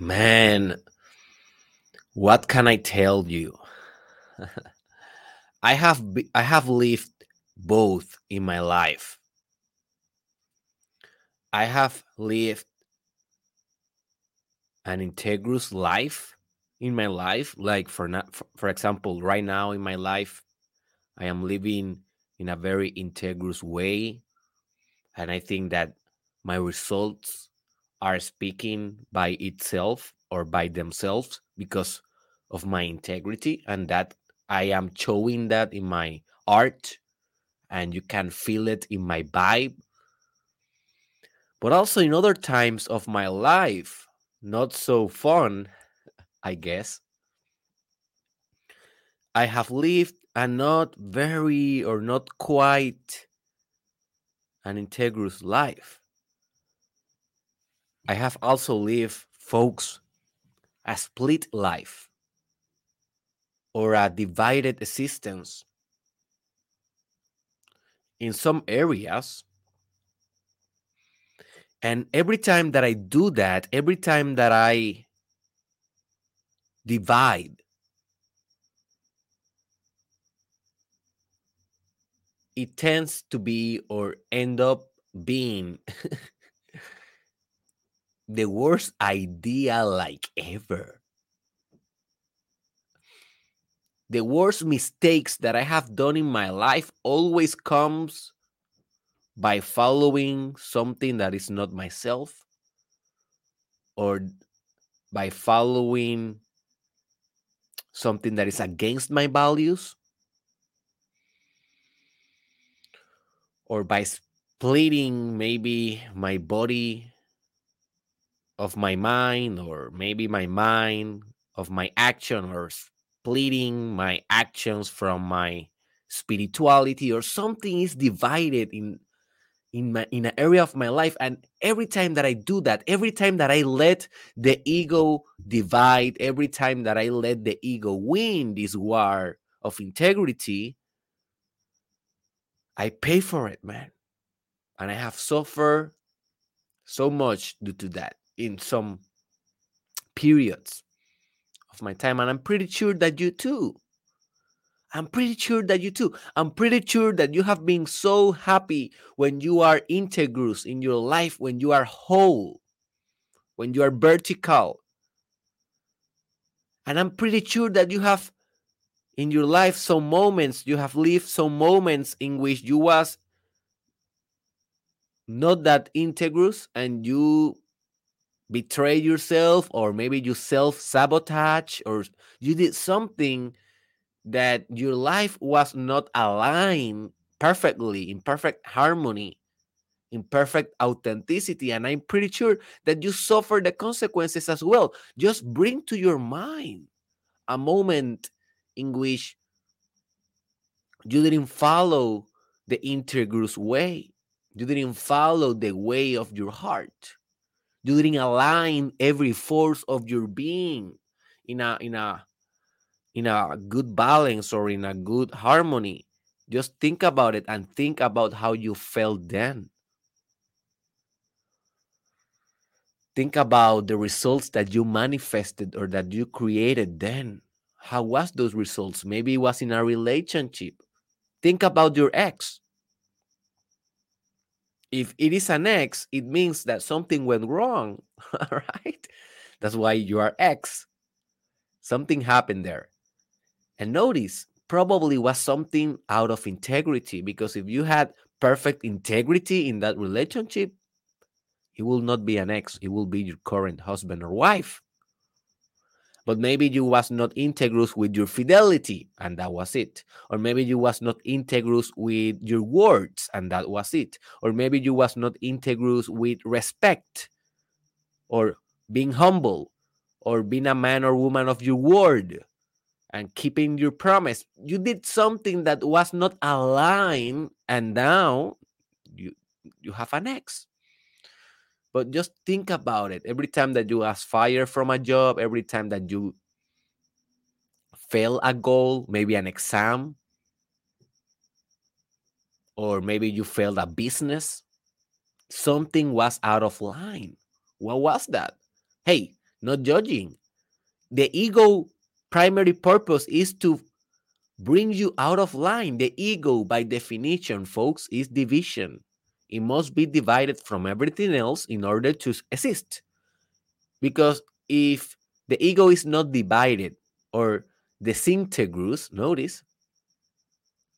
Man, what can I tell you? I have I have lived both in my life. I have lived an integrous life in my life like for not for, for example right now in my life I am living in a very integrous way and I think that my results are speaking by itself or by themselves because of my integrity and that I am showing that in my art and you can feel it in my vibe. But also in other times of my life, not so fun, I guess, I have lived a not very or not quite an integrous life. I have also lived, folks, a split life or a divided existence. In some areas, and every time that I do that, every time that I divide, it tends to be or end up being the worst idea like ever. The worst mistakes that I have done in my life always comes by following something that is not myself or by following something that is against my values or by splitting maybe my body of my mind or maybe my mind of my action or splitting my actions from my spirituality or something is divided in in my in an area of my life. And every time that i do that every time that i let the ego divide every time that i let the ego win this war of integrity i pay for it man. And i have suffered so much due to that in some periods of my time and i'm pretty sure that you too. I'm pretty sure that you too. I'm pretty sure that you have been so happy when you are integrous in your life when you are whole when you are vertical. And i'm pretty sure that you have in your life some moments you have lived some moments in which you was not that integrous and you betray yourself or maybe you self sabotage or you did something that your life was not aligned perfectly in perfect harmony in perfect authenticity and i'm pretty sure that you suffer the consequences as well. Just bring to your mind a moment in which you didn't follow the integrous way. You didn't follow the way of your heart you didn't align every force of your being in a in a in a good balance or in a good harmony. Just think about it and think about how you felt then. Think about the results that you manifested or that you created then. How was those results? Maybe it was in a relationship. Think about your ex if it is an X, it means that something went wrong. All right. That's why you are X. Something happened there. And notice, probably was something out of integrity because if you had perfect integrity in that relationship, it will not be an ex, it will be your current husband or wife but maybe you was not integrous with your fidelity and that was it. Or maybe you was not integrous with your words and that was it. Or maybe you was not integrous with respect or being humble or being a man or woman of your word and keeping your promise. You did something that was not aligned and now you you have an ex but just think about it. Every time that you ask fire from a job, every time that you fail a goal, maybe an exam, or maybe you failed a business, something was out of line. What was that? Hey, not judging. The ego primary purpose is to bring you out of line. The ego, by definition, folks, is division. It must be divided from everything else in order to exist. Because if the ego is not divided or disintegrous, notice,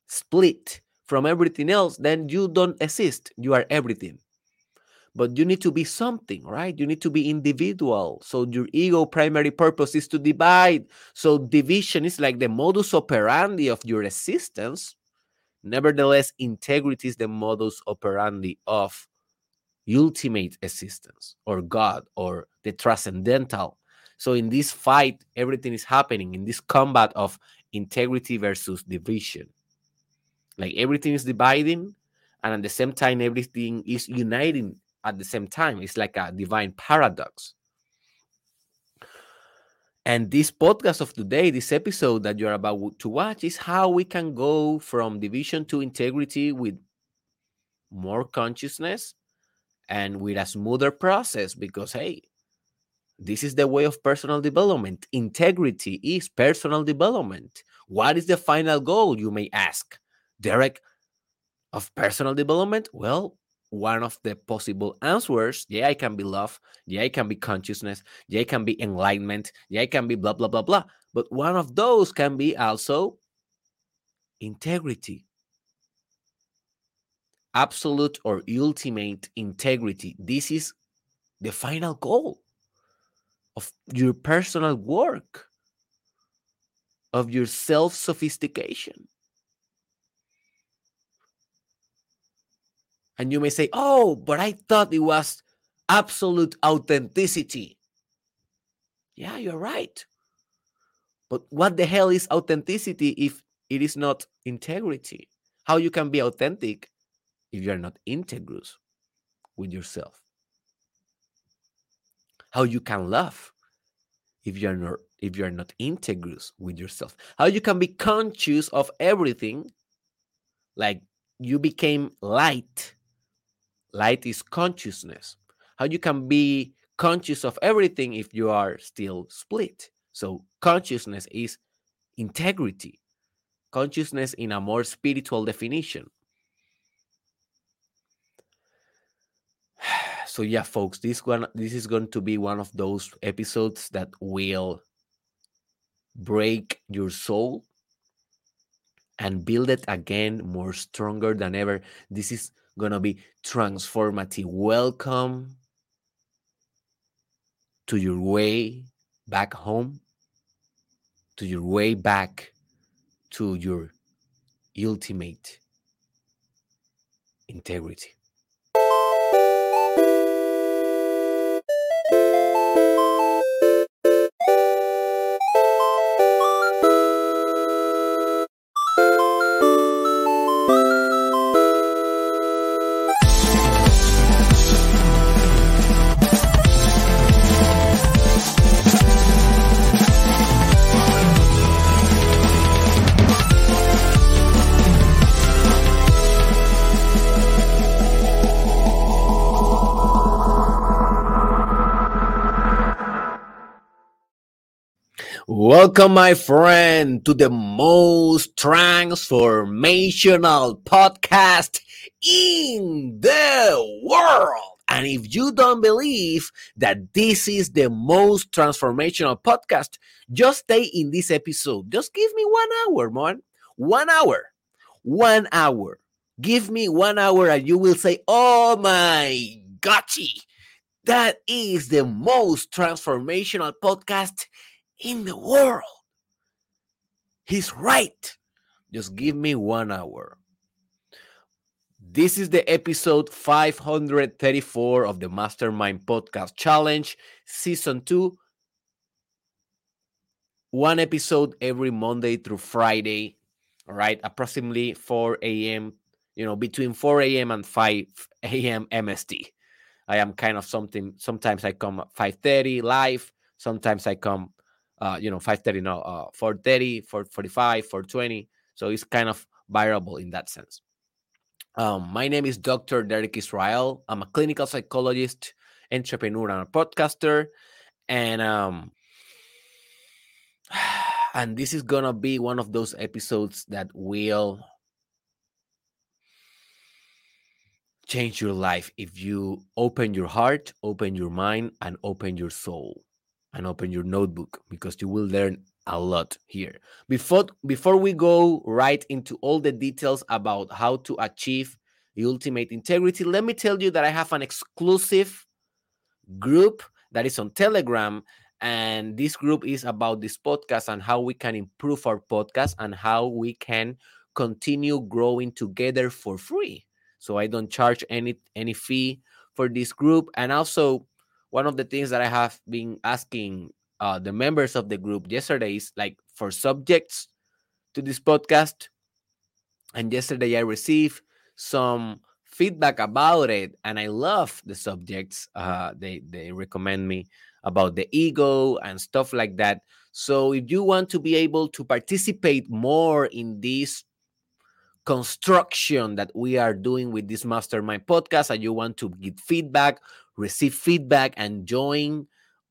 split from everything else, then you don't exist. You are everything. But you need to be something, right? You need to be individual. So your ego primary purpose is to divide. So division is like the modus operandi of your existence. Nevertheless, integrity is the modus operandi of ultimate existence or God or the transcendental. So in this fight, everything is happening in this combat of integrity versus division. Like everything is dividing, and at the same time, everything is uniting at the same time. It's like a divine paradox. And this podcast of today, this episode that you're about to watch, is how we can go from division to integrity with more consciousness and with a smoother process. Because, hey, this is the way of personal development. Integrity is personal development. What is the final goal, you may ask? Derek, of personal development? Well, one of the possible answers. Yeah, I can be love. Yeah, it can be consciousness. Yeah, it can be enlightenment. Yeah, it can be blah, blah, blah, blah. But one of those can be also integrity. Absolute or ultimate integrity. This is the final goal of your personal work, of your self sophistication. And you may say, oh, but I thought it was absolute authenticity. Yeah, you're right. But what the hell is authenticity if it is not integrity? How you can be authentic if you're not integrous with yourself? How you can love if you're not if you're not integrous with yourself? How you can be conscious of everything like you became light Light is consciousness. How you can be conscious of everything if you are still split. So consciousness is integrity. Consciousness in a more spiritual definition. So yeah, folks, this one this is going to be one of those episodes that will break your soul and build it again more stronger than ever. This is going to be transformative. Welcome to your way back home, to your way back to your ultimate integrity. Welcome, my friend, to the most transformational podcast in the world. And if you don't believe that this is the most transformational podcast, just stay in this episode. Just give me one hour, man. One hour. One hour. Give me one hour and you will say, Oh my gotchi. That is the most transformational podcast in the world. He's right. Just give me one hour. This is the episode 534 of the Mastermind Podcast Challenge, Season 2. One episode every Monday through Friday, all right, approximately 4 a.m., you know, between 4 a.m. and 5 a.m. MST. I am kind of something, sometimes I come at 5.30 live, sometimes I come uh, you know, 530, no, uh, 430, 445, 420. So it's kind of variable in that sense. Um, my name is Dr. Derek Israel. I'm a clinical psychologist, entrepreneur, and a podcaster. And um and this is gonna be one of those episodes that will change your life if you open your heart, open your mind, and open your soul, and open your notebook because you will learn a lot here. Before before we go right into all the details about how to achieve the ultimate integrity, let me tell you that I have an exclusive group that is on Telegram and this group is about this podcast and how we can improve our podcast and how we can continue growing together for free so i don't charge any any fee for this group and also one of the things that i have been asking uh, the members of the group yesterday is like for subjects to this podcast and yesterday i received some feedback about it and i love the subjects uh, they they recommend me about the ego and stuff like that. So if you want to be able to participate more in this construction that we are doing with this mastermind podcast and you want to get feedback, receive feedback and join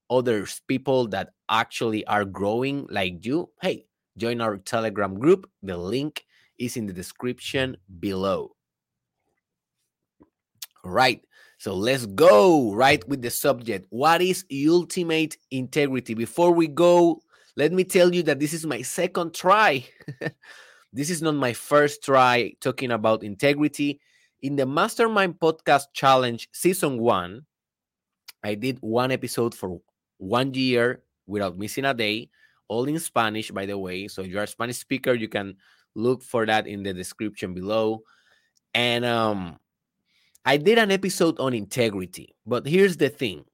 others people that actually are growing like you, hey, join our Telegram group. The link is in the description below. All right. So let's go right with the subject. What is ultimate integrity? Before we go, let me tell you that this is my second try. this is not my first try talking about integrity. In the Mastermind Podcast Challenge Season 1, I did one episode for one year without missing a day, all in Spanish, by the way. So if you're a Spanish speaker, you can look for that in the description below. And um, I did an episode on integrity, but here's the thing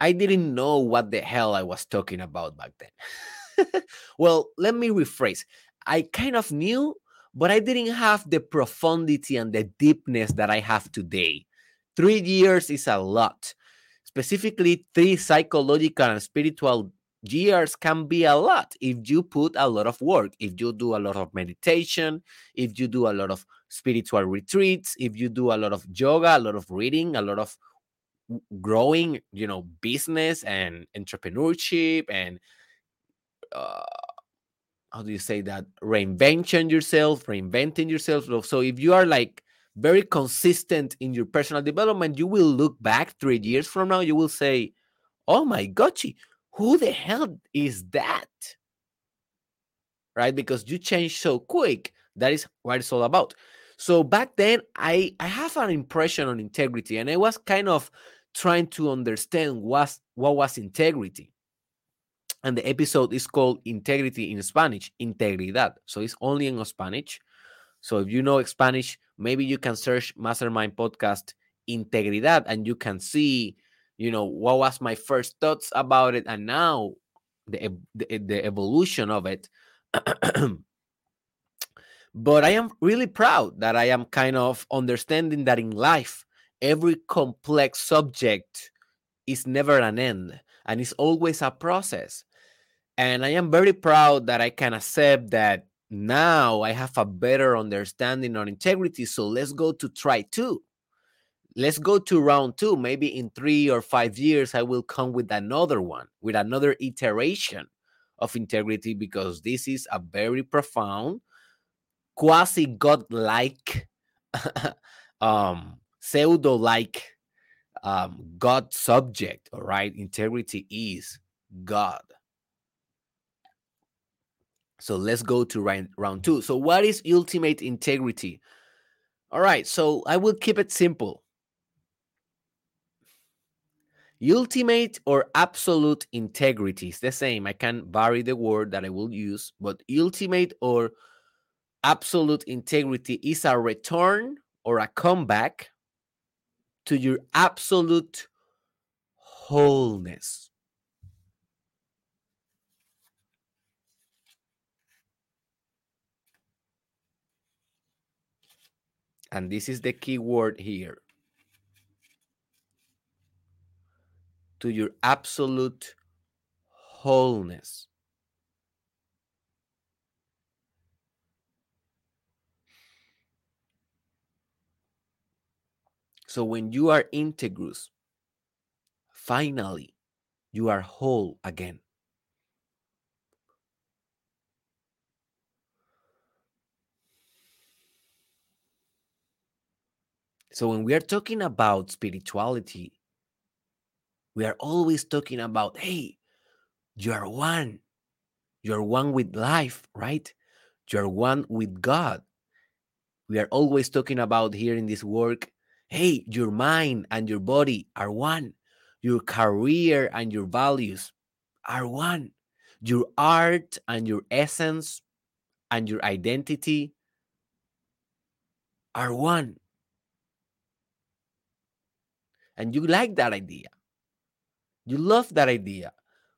I didn't know what the hell I was talking about back then. well, let me rephrase. I kind of knew, but I didn't have the profundity and the deepness that I have today. Three years is a lot. Specifically, three psychological and spiritual years can be a lot if you put a lot of work, if you do a lot of meditation, if you do a lot of spiritual retreats, if you do a lot of yoga, a lot of reading, a lot of growing, you know, business and entrepreneurship and uh, how do you say that? Reinvention yourself, reinventing yourself. So if you are like very consistent in your personal development, you will look back three years from now, you will say, Oh my gotchi, who the hell is that? Right? Because you change so quick. That is what it's all about. So back then, I I have an impression on integrity, and I was kind of trying to understand what what was integrity. And the episode is called Integrity in Spanish, Integridad. So it's only in Spanish. So if you know Spanish, maybe you can search Mastermind Podcast Integridad and you can see, you know, what was my first thoughts about it and now the, the, the evolution of it. But I am really proud that I am kind of understanding that in life, every complex subject is never an end and it's always a process. And I am very proud that I can accept that now I have a better understanding on integrity. So let's go to try two. Let's go to round two. Maybe in three or five years, I will come with another one, with another iteration of integrity, because this is a very profound quasi god-like um pseudo-like um god subject all right integrity is god so let's go to round, round two. So what is ultimate integrity? All right so i will keep it simple. Ultimate or absolute integrity is the same. I can vary the word that i will use but ultimate or absolute integrity is a return or a comeback to your absolute wholeness. And this is the key word here to your absolute wholeness. So when you are integrous, finally, you are whole again. So, when we are talking about spirituality, we are always talking about, hey, you are one. You're one with life, right? You're one with God. We are always talking about here in this work, hey, your mind and your body are one. Your career and your values are one. Your art and your essence and your identity are one. And you like that idea. You love that idea.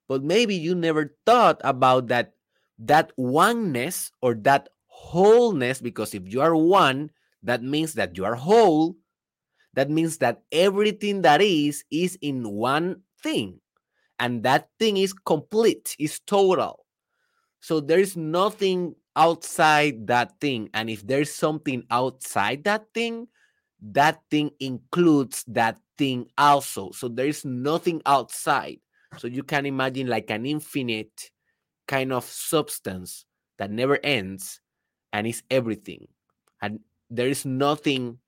But maybe you never thought about that that oneness or that wholeness because if you are one, that means that you are whole. That means that everything that is is in one thing. And that thing is complete, is total. So there is nothing outside that thing. And if there's something outside that thing, that thing includes that thing also. So there is nothing outside. So you can imagine like an infinite kind of substance that never ends and is everything. And there is nothing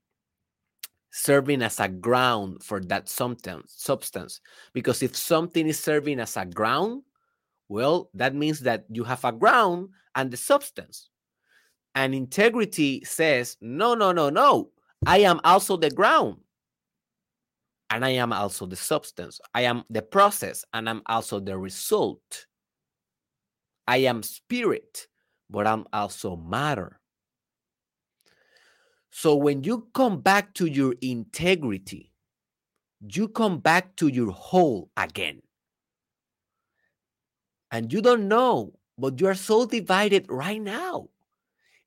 serving as a ground for that substance substance because if something is serving as a ground well that means that you have a ground and the substance and integrity says no no no no i am also the ground and I am also the substance. I am the process and I'm also the result. I am spirit, but I'm also matter. So when you come back to your integrity, you come back to your whole again. And you don't know, but you are so divided right now.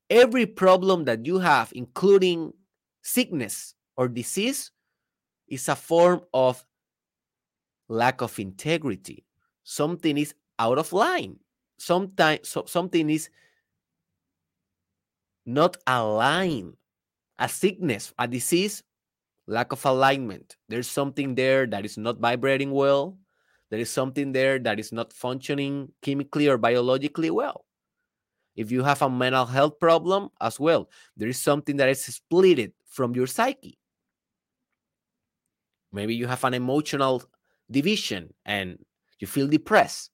Every problem that you have, including sickness or disease, is a form of lack of integrity. Something is out of line. Sometimes so, something is not aligned. A sickness, a disease, lack of alignment. There's something there that is not vibrating well. There is something there that is not functioning chemically or biologically well. If you have a mental health problem as well, there is something that is split from your psyche. Maybe you have an emotional division and you feel depressed.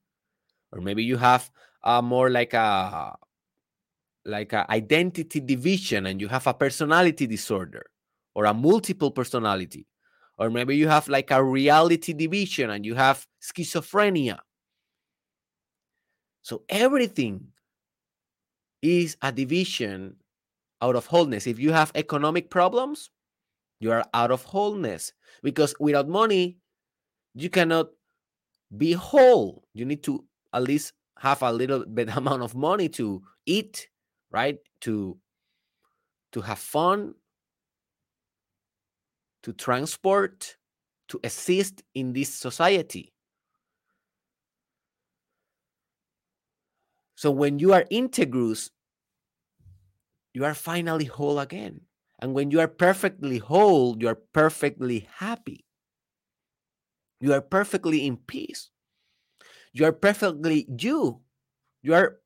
Or maybe you have a more like a like a identity division and you have a personality disorder or a multiple personality. Or maybe you have like a reality division and you have schizophrenia. So everything is a division out of wholeness. If you have economic problems, you are out of wholeness because without money, you cannot be whole. You need to at least have a little bit amount of money to eat, right? To to have fun, to transport, to assist in this society. So when you are integrous, you are finally whole again. And when you are perfectly whole, you are perfectly happy. You are perfectly in peace. You are perfectly you. You are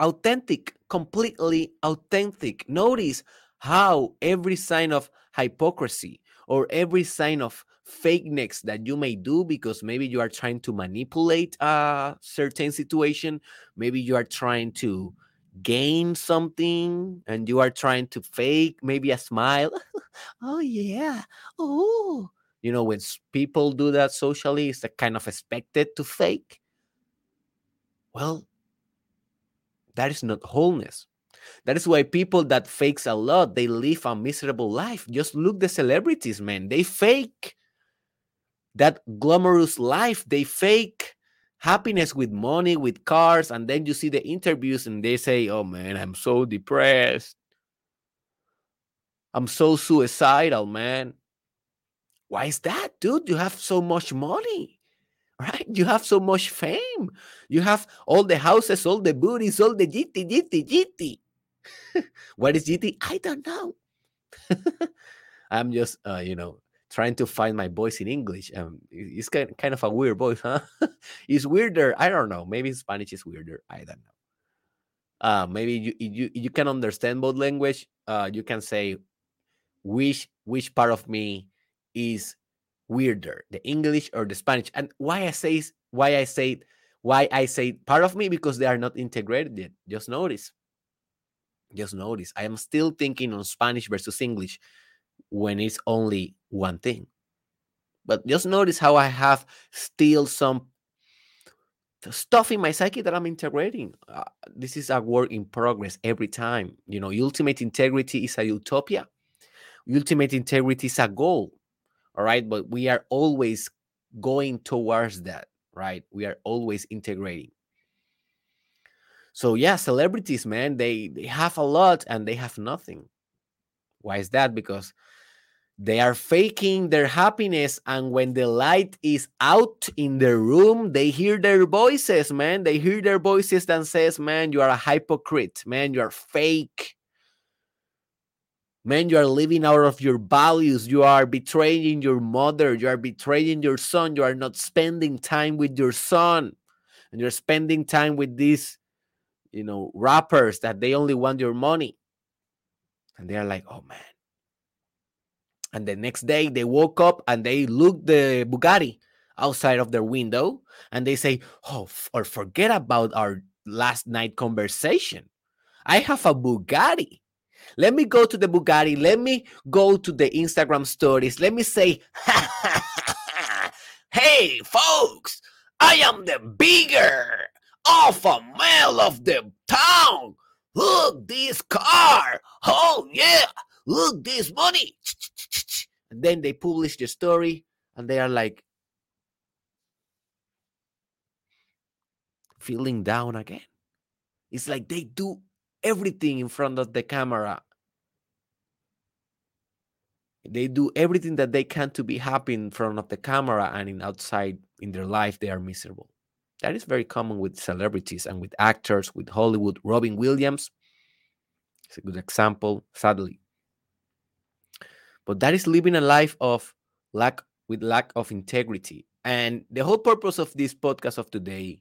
authentic, completely authentic. Notice how every sign of hypocrisy or every sign of fakeness that you may do because maybe you are trying to manipulate a certain situation, maybe you are trying to gain something and you are trying to fake maybe a smile. oh, yeah. Oh, you know, when people do that socially, it's kind of expected to fake. Well, that is not wholeness. That is why people that fakes a lot, they live a miserable life. Just look the celebrities, man. They fake that glamorous life. They fake happiness with money, with cars, and then you see the interviews and they say, Oh man, I'm so depressed. I'm so suicidal, man. Why is that, dude? You have so much money, right? You have so much fame. You have all the houses, all the booties, all the GT, GT, GT. what is GT? I don't know. I'm just, uh, you know, trying to find my voice in English. Um, it's kind kind of a weird voice, huh? it's weirder. I don't know. Maybe Spanish is weirder. I don't know. Uh, maybe you you you can understand both language. Uh, you can say which which part of me is weirder, the English or the Spanish. And why I say why I say why I say part of me because they are not integrated yet. Just notice. Just notice. I am still thinking on Spanish versus English when it's only one thing. But just notice how I have still some stuff in my psyche that I'm integrating. Uh, this is a work in progress every time. You know, ultimate integrity is a utopia. Ultimate integrity is a goal. All right. But we are always going towards that, right? We are always integrating. So yeah, celebrities, man, they they have a lot and they have nothing. Why is that? Because they are faking their happiness, and when the light is out in the room, they hear their voices, man. They hear their voices that says, "Man, you are a hypocrite. Man, you are fake. Man, you are living out of your values. You are betraying your mother. You are betraying your son. You are not spending time with your son, and you're spending time with these, you know, rappers that they only want your money." And they are like, "Oh man." And the next day they woke up and they looked the Bugatti outside of their window and they say, Oh, or forget about our last night conversation. I have a Bugatti. Let me go to the Bugatti. Let me go to the Instagram stories. Let me say, Hey, folks, I am the bigger alpha male of the town. Look, this car. Oh, yeah. Look, this money. And then they publish the story and they are like feeling down again. It's like they do everything in front of the camera. They do everything that they can to be happy in front of the camera and in outside in their life they are miserable. That is very common with celebrities and with actors, with Hollywood. Robin Williams is a good example, sadly but that is living a life of lack with lack of integrity. And the whole purpose of this podcast of today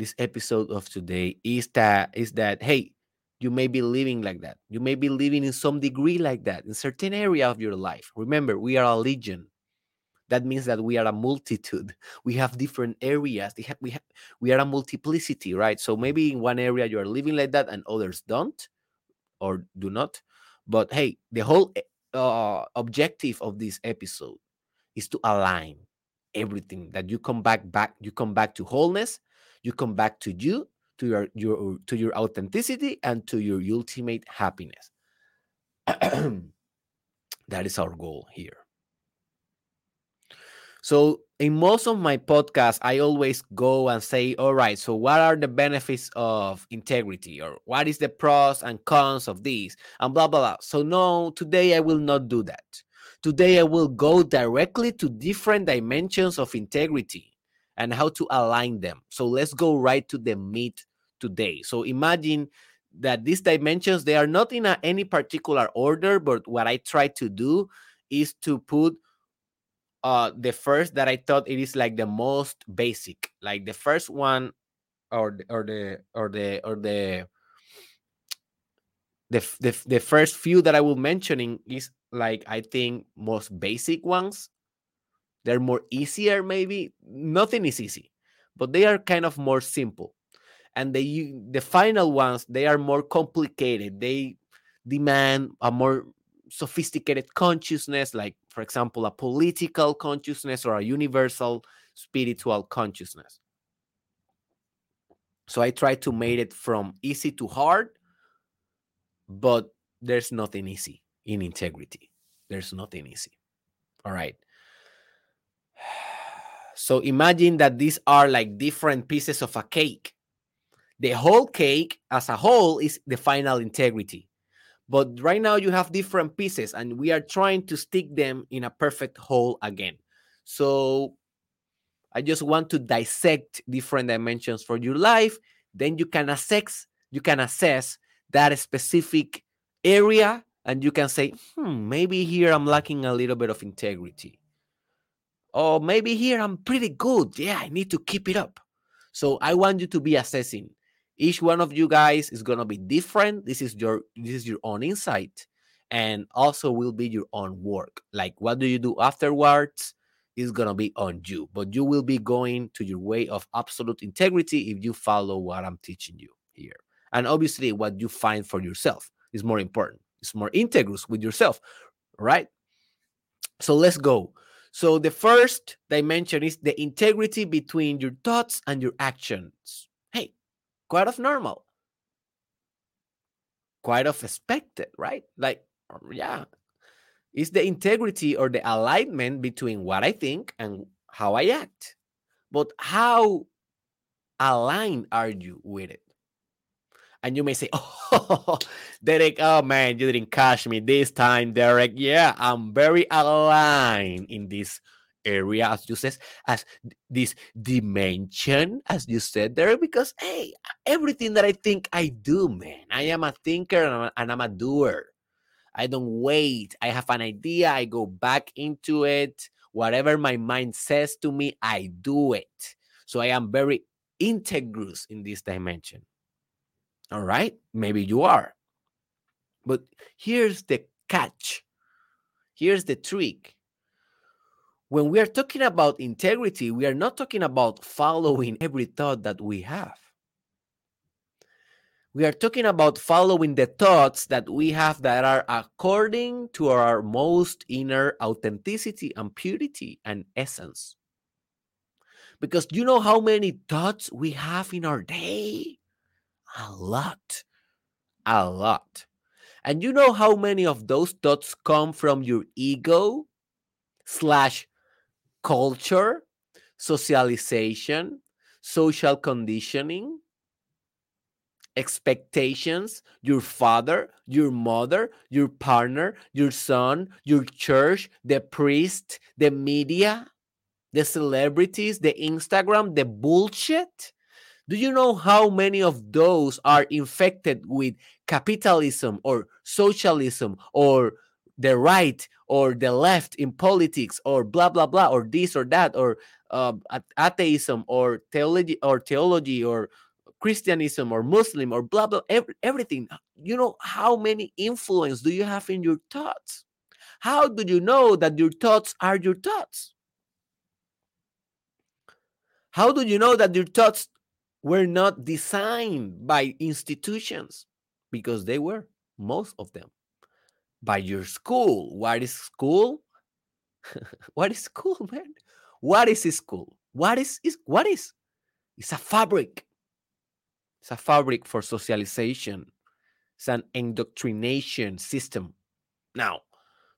this episode of today is that is that hey you may be living like that. You may be living in some degree like that in certain area of your life. Remember we are a legion. That means that we are a multitude. We have different areas. We have, we, have, we are a multiplicity right? So maybe in one area you are living like that and others don't or do not. But hey the whole uh, objective of this episode is to align everything that you come back back you come back to wholeness you come back to you to your your to your authenticity and to your ultimate happiness. That is our goal here so in most of my podcasts, I always go and say, all right, so what are the benefits of integrity or what is the pros and cons of this and blah, blah, blah. So, no, today I will not do that. Today I will go directly to different dimensions of integrity and how to align them. So, let's go right to the meat today. So, imagine that these dimensions, they are not in a, any particular order, but what I try to do is to put uh the first that I thought it is like the most basic, like the first one or or the or the or the the the, the first few that I will mentioning is like I think most basic ones. They're more easier, maybe. Nothing is easy, but they are kind of more simple. And the the final ones, they are more complicated. They demand a more sophisticated consciousness, like, for example, a political consciousness or a universal spiritual consciousness. So I try to make it from easy to hard, but there's nothing easy in integrity. There's nothing easy. All right. So imagine that these are like different pieces of a cake. The whole cake as a whole is the final integrity. But right now you have different pieces and we are trying to stick them in a perfect whole again. So I just want to dissect different dimensions for your life. Then you can assess, you can assess that specific area and you can say, hmm, maybe here I'm lacking a little bit of integrity. Or maybe here I'm pretty good. Yeah, I need to keep it up. So I want you to be assessing. Each one of you guys is gonna be different. This is your this is your own insight, and also will be your own work. Like what do you do afterwards is gonna be on you, but you will be going to your way of absolute integrity if you follow what I'm teaching you here. And obviously, what you find for yourself is more important. It's more integrous with yourself, right? So let's go. So the first dimension is the integrity between your thoughts and your actions. Quite of normal. Quite of expected, right? Like, um, yeah. It's the integrity or the alignment between what I think and how I act. But how aligned are you with it? And you may say, Oh, Derek, oh man, you didn't catch me this time, Derek. Yeah, I'm very aligned in this area, as you said, as this dimension, as you said there, because hey, everything that I think I do, man, I am a thinker and I'm a, and I'm a doer. I don't wait. I have an idea, I go back into it. Whatever my mind says to me, I do it. So I am very integrous in this dimension. All right, maybe you are. But here's the catch. Here's the trick. When we are talking about integrity, we are not talking about following every thought that we have. We are talking about following the thoughts that we have that are according to our most inner authenticity and purity and essence. Because you know how many thoughts we have in our day? A lot. A lot. And you know how many of those thoughts come from your ego slash culture, socialization, social conditioning, expectations, your father, your mother, your partner, your son, your church, the priest, the media, the celebrities, the Instagram, the bullshit? Do you know how many of those are infected with capitalism or socialism or the right or the left in politics or blah blah blah or this or that or uh, atheism or theology or theology or Christianism or Muslim or blah blah every, everything. You know how many influence do you have in your thoughts? How do you know that your thoughts are your thoughts? How do you know that your thoughts were not designed by institutions because they were most of them by your school. What is school? What is school man? What is school? What is, is what is? It's a fabric. It's a fabric for socialization. It's an indoctrination system. Now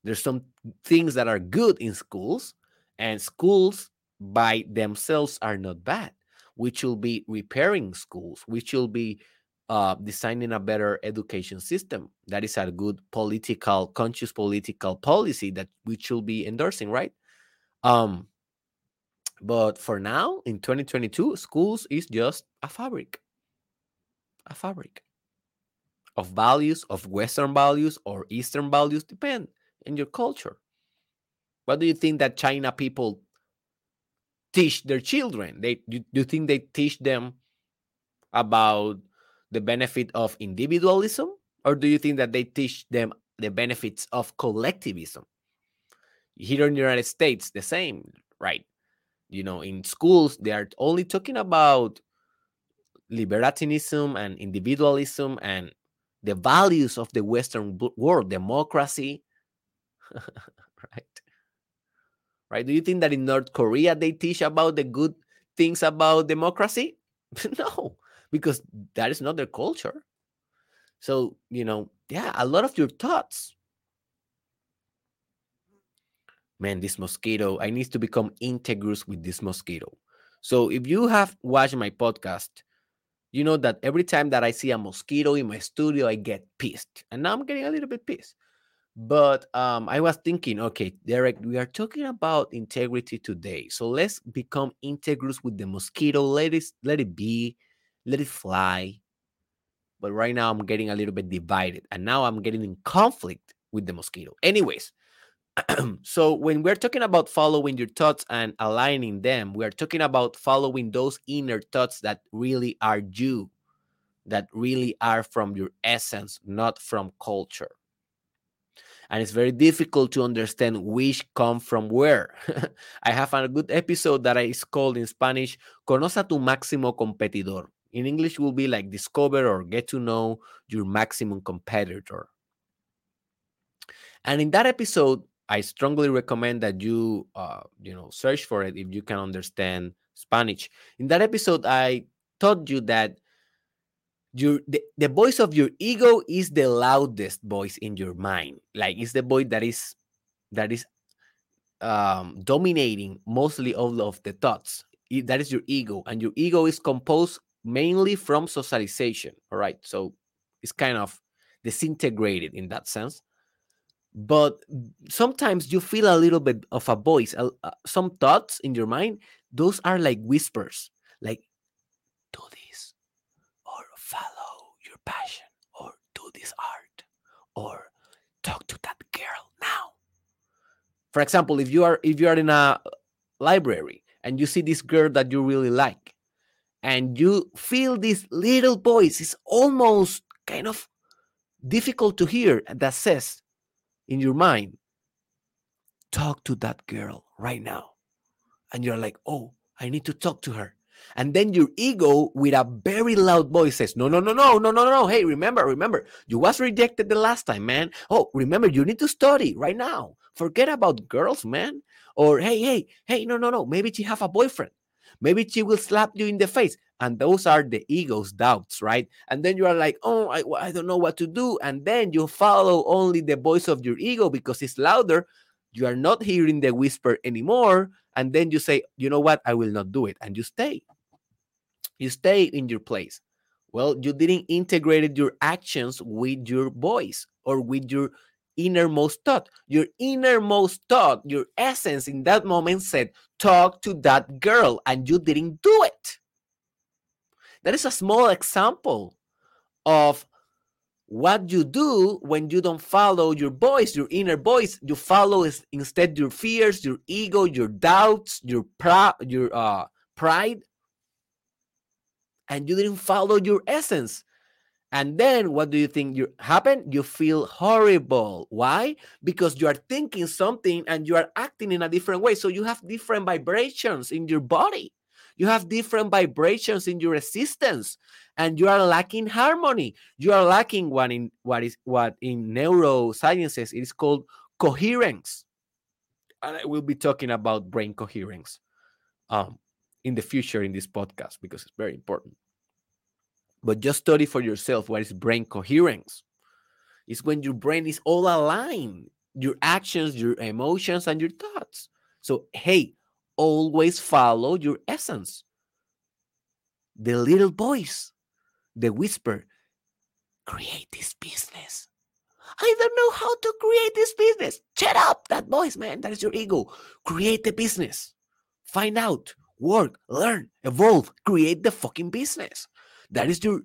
there's some things that are good in schools and schools by themselves are not bad we should be repairing schools. We should be uh, designing a better education system. That is a good political, conscious political policy that we should be endorsing, right? Um, but for now, in 2022, schools is just a fabric, a fabric of values, of Western values or Eastern values, depend in your culture. What do you think that China people teach their children? They do, do you think they teach them about the benefit of individualism, or do you think that they teach them the benefits of collectivism? Here in the United States, the same, right? You know, in schools, they are only talking about libertarianism and individualism and the values of the Western world, democracy, right? right? Do you think that in North Korea they teach about the good things about democracy? no, because that is not their culture. So, you know, yeah, a lot of your thoughts. Man, this mosquito, I need to become integrous with this mosquito. So, if you have watched my podcast, you know that every time that I see a mosquito in my studio, I get pissed. And now I'm getting a little bit pissed but um, I was thinking, okay, Derek, we are talking about integrity today, so let's become integrous with the mosquito. Let it let it be, let it fly. but right now I'm getting a little bit divided. And now I'm getting in conflict with the mosquito. Anyways, so when we're talking about following your thoughts and aligning them, we are talking about following those inner thoughts that really are you, that really are from your essence, not from culture. And it's very difficult to understand which come from where. I have a good episode that is called in Spanish, Conoce a tu máximo competidor. In English will be like discover or get to know your maximum competitor. And in that episode, I strongly recommend that you, uh, you know, search for it if you can understand Spanish. In that episode, I taught you that your the, the voice of your ego is the loudest voice in your mind. Like it's the voice that is that is um, dominating mostly all of the thoughts. That is your ego, and your ego is composed mainly from socialization. All right, so it's kind of disintegrated in that sense. But sometimes you feel a little bit of a voice uh, some thoughts in your mind. Those are like whispers like do this or follow your passion or do this art or talk to that girl now. For example if you are if you are in a library and you see this girl that you really like and you feel this little voice is almost kind of difficult to hear that says in your mind, talk to that girl right now. And you're like, oh, I need to talk to her. And then your ego, with a very loud voice, says, No, no, no, no, no, no, no. Hey, remember, remember, you was rejected the last time, man. Oh, remember, you need to study right now. Forget about girls, man. Or hey, hey, hey, no, no, no. Maybe she have a boyfriend. Maybe she will slap you in the face. And those are the ego's doubts right? And then you are like oh I, I don't know what to do. And then you follow only the voice of your ego because it's louder. You are not hearing the whisper anymore. And then you say you know what? I will not do it. And you stay. You stay in your place. Well you didn't integrate your actions with your voice or with your innermost thought. Your innermost thought your essence in that moment said talk to that girl and you didn't do it that is a small example of what you do when you don't follow your voice, your inner voice. You follow instead your fears, your ego, your doubts, your your uh, pride, and you didn't follow your essence. And then what do you think you happen? You feel horrible. Why? Because you are thinking something and you are acting in a different way. So you have different vibrations in your body. You have different vibrations in your existence, and you are lacking harmony. You are lacking what in what is what in neurosciences it is called coherence. And I will be talking about brain coherence um, in the future in this podcast because it's very important. But just study for yourself what is brain coherence. It's when your brain is all aligned, your actions, your emotions, and your thoughts. So, hey, always follow your essence. The little voice, the whisper, create this business. I don't know how to create this business. Shut up, that voice, man. That is your ego. Create the business. Find out, work, learn, evolve, create the fucking business. That is your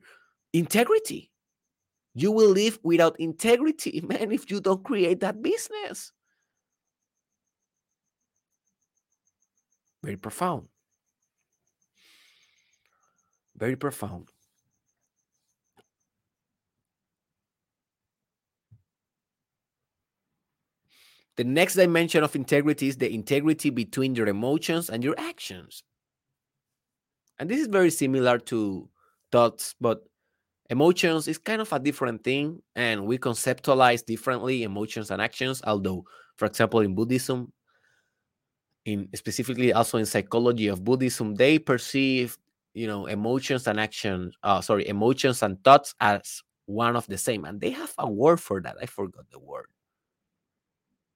integrity. You will live without integrity, man, if you don't create that business. Very profound. Very profound. The next dimension of integrity is the integrity between your emotions and your actions. And this is very similar to thoughts, but emotions is kind of a different thing. And we conceptualize differently emotions and actions. Although, for example, in Buddhism, in specifically also in psychology of Buddhism, they perceive you know emotions and actions, uh, sorry, emotions and thoughts as one of the same, and they have a word for that. I forgot the word.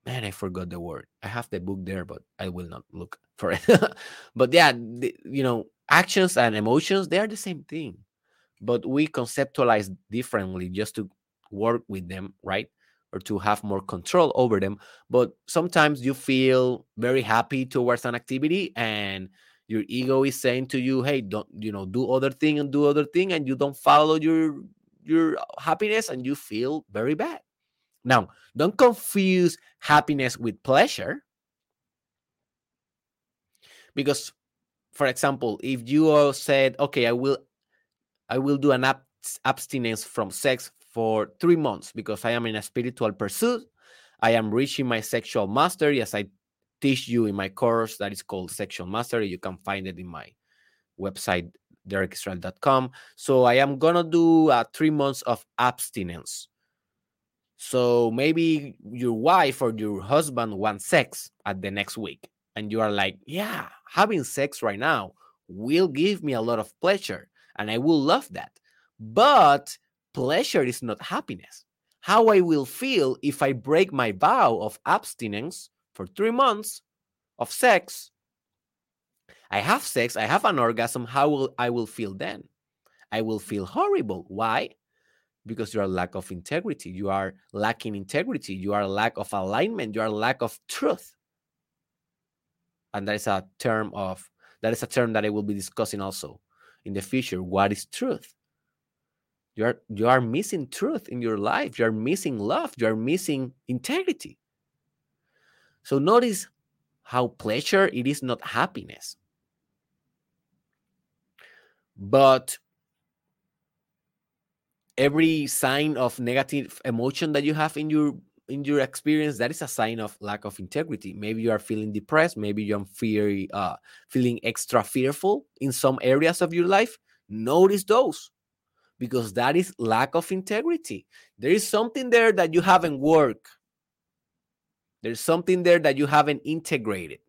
Man, I forgot the word. I have the book there, but I will not look for it. but yeah, the, you know, actions and emotions they are the same thing, but we conceptualize differently just to work with them, right? or to have more control over them. But sometimes you feel very happy towards an activity and your ego is saying to you, hey, don't, you know, do other thing and do other thing, and you don't follow your your happiness and you feel very bad. Now, don't confuse happiness with pleasure. Because, for example, if you said, okay, I will I will do an ab- abstinence from sex for three months because I am in a spiritual pursuit. I am reaching my sexual mastery as I teach you in my course that is called Sexual Mastery. You can find it in my website, derekisrael.com. So I am going to do uh, three months of abstinence. So maybe your wife or your husband wants sex at the next week. And you are like, yeah, having sex right now will give me a lot of pleasure. And I will love that. But pleasure is not happiness. How I will feel if I break my vow of abstinence for three months of sex. I have sex, I have an orgasm. How will I will feel then? I will feel horrible. Why? because you are lack of integrity you are lacking integrity you are lack of alignment you are lack of truth and that is a term of that is a term that i will be discussing also in the future. What is truth? You are you are missing truth in your life. You are missing love. You are missing integrity. So notice how pleasure it is not happiness. But every sign of negative emotion that you have in your in your experience that is a sign of lack of integrity. Maybe you are feeling depressed maybe you're fear, uh, feeling extra fearful in some areas of your life notice those because that is lack of integrity. There is something there that you haven't worked. There's something there that you haven't integrated.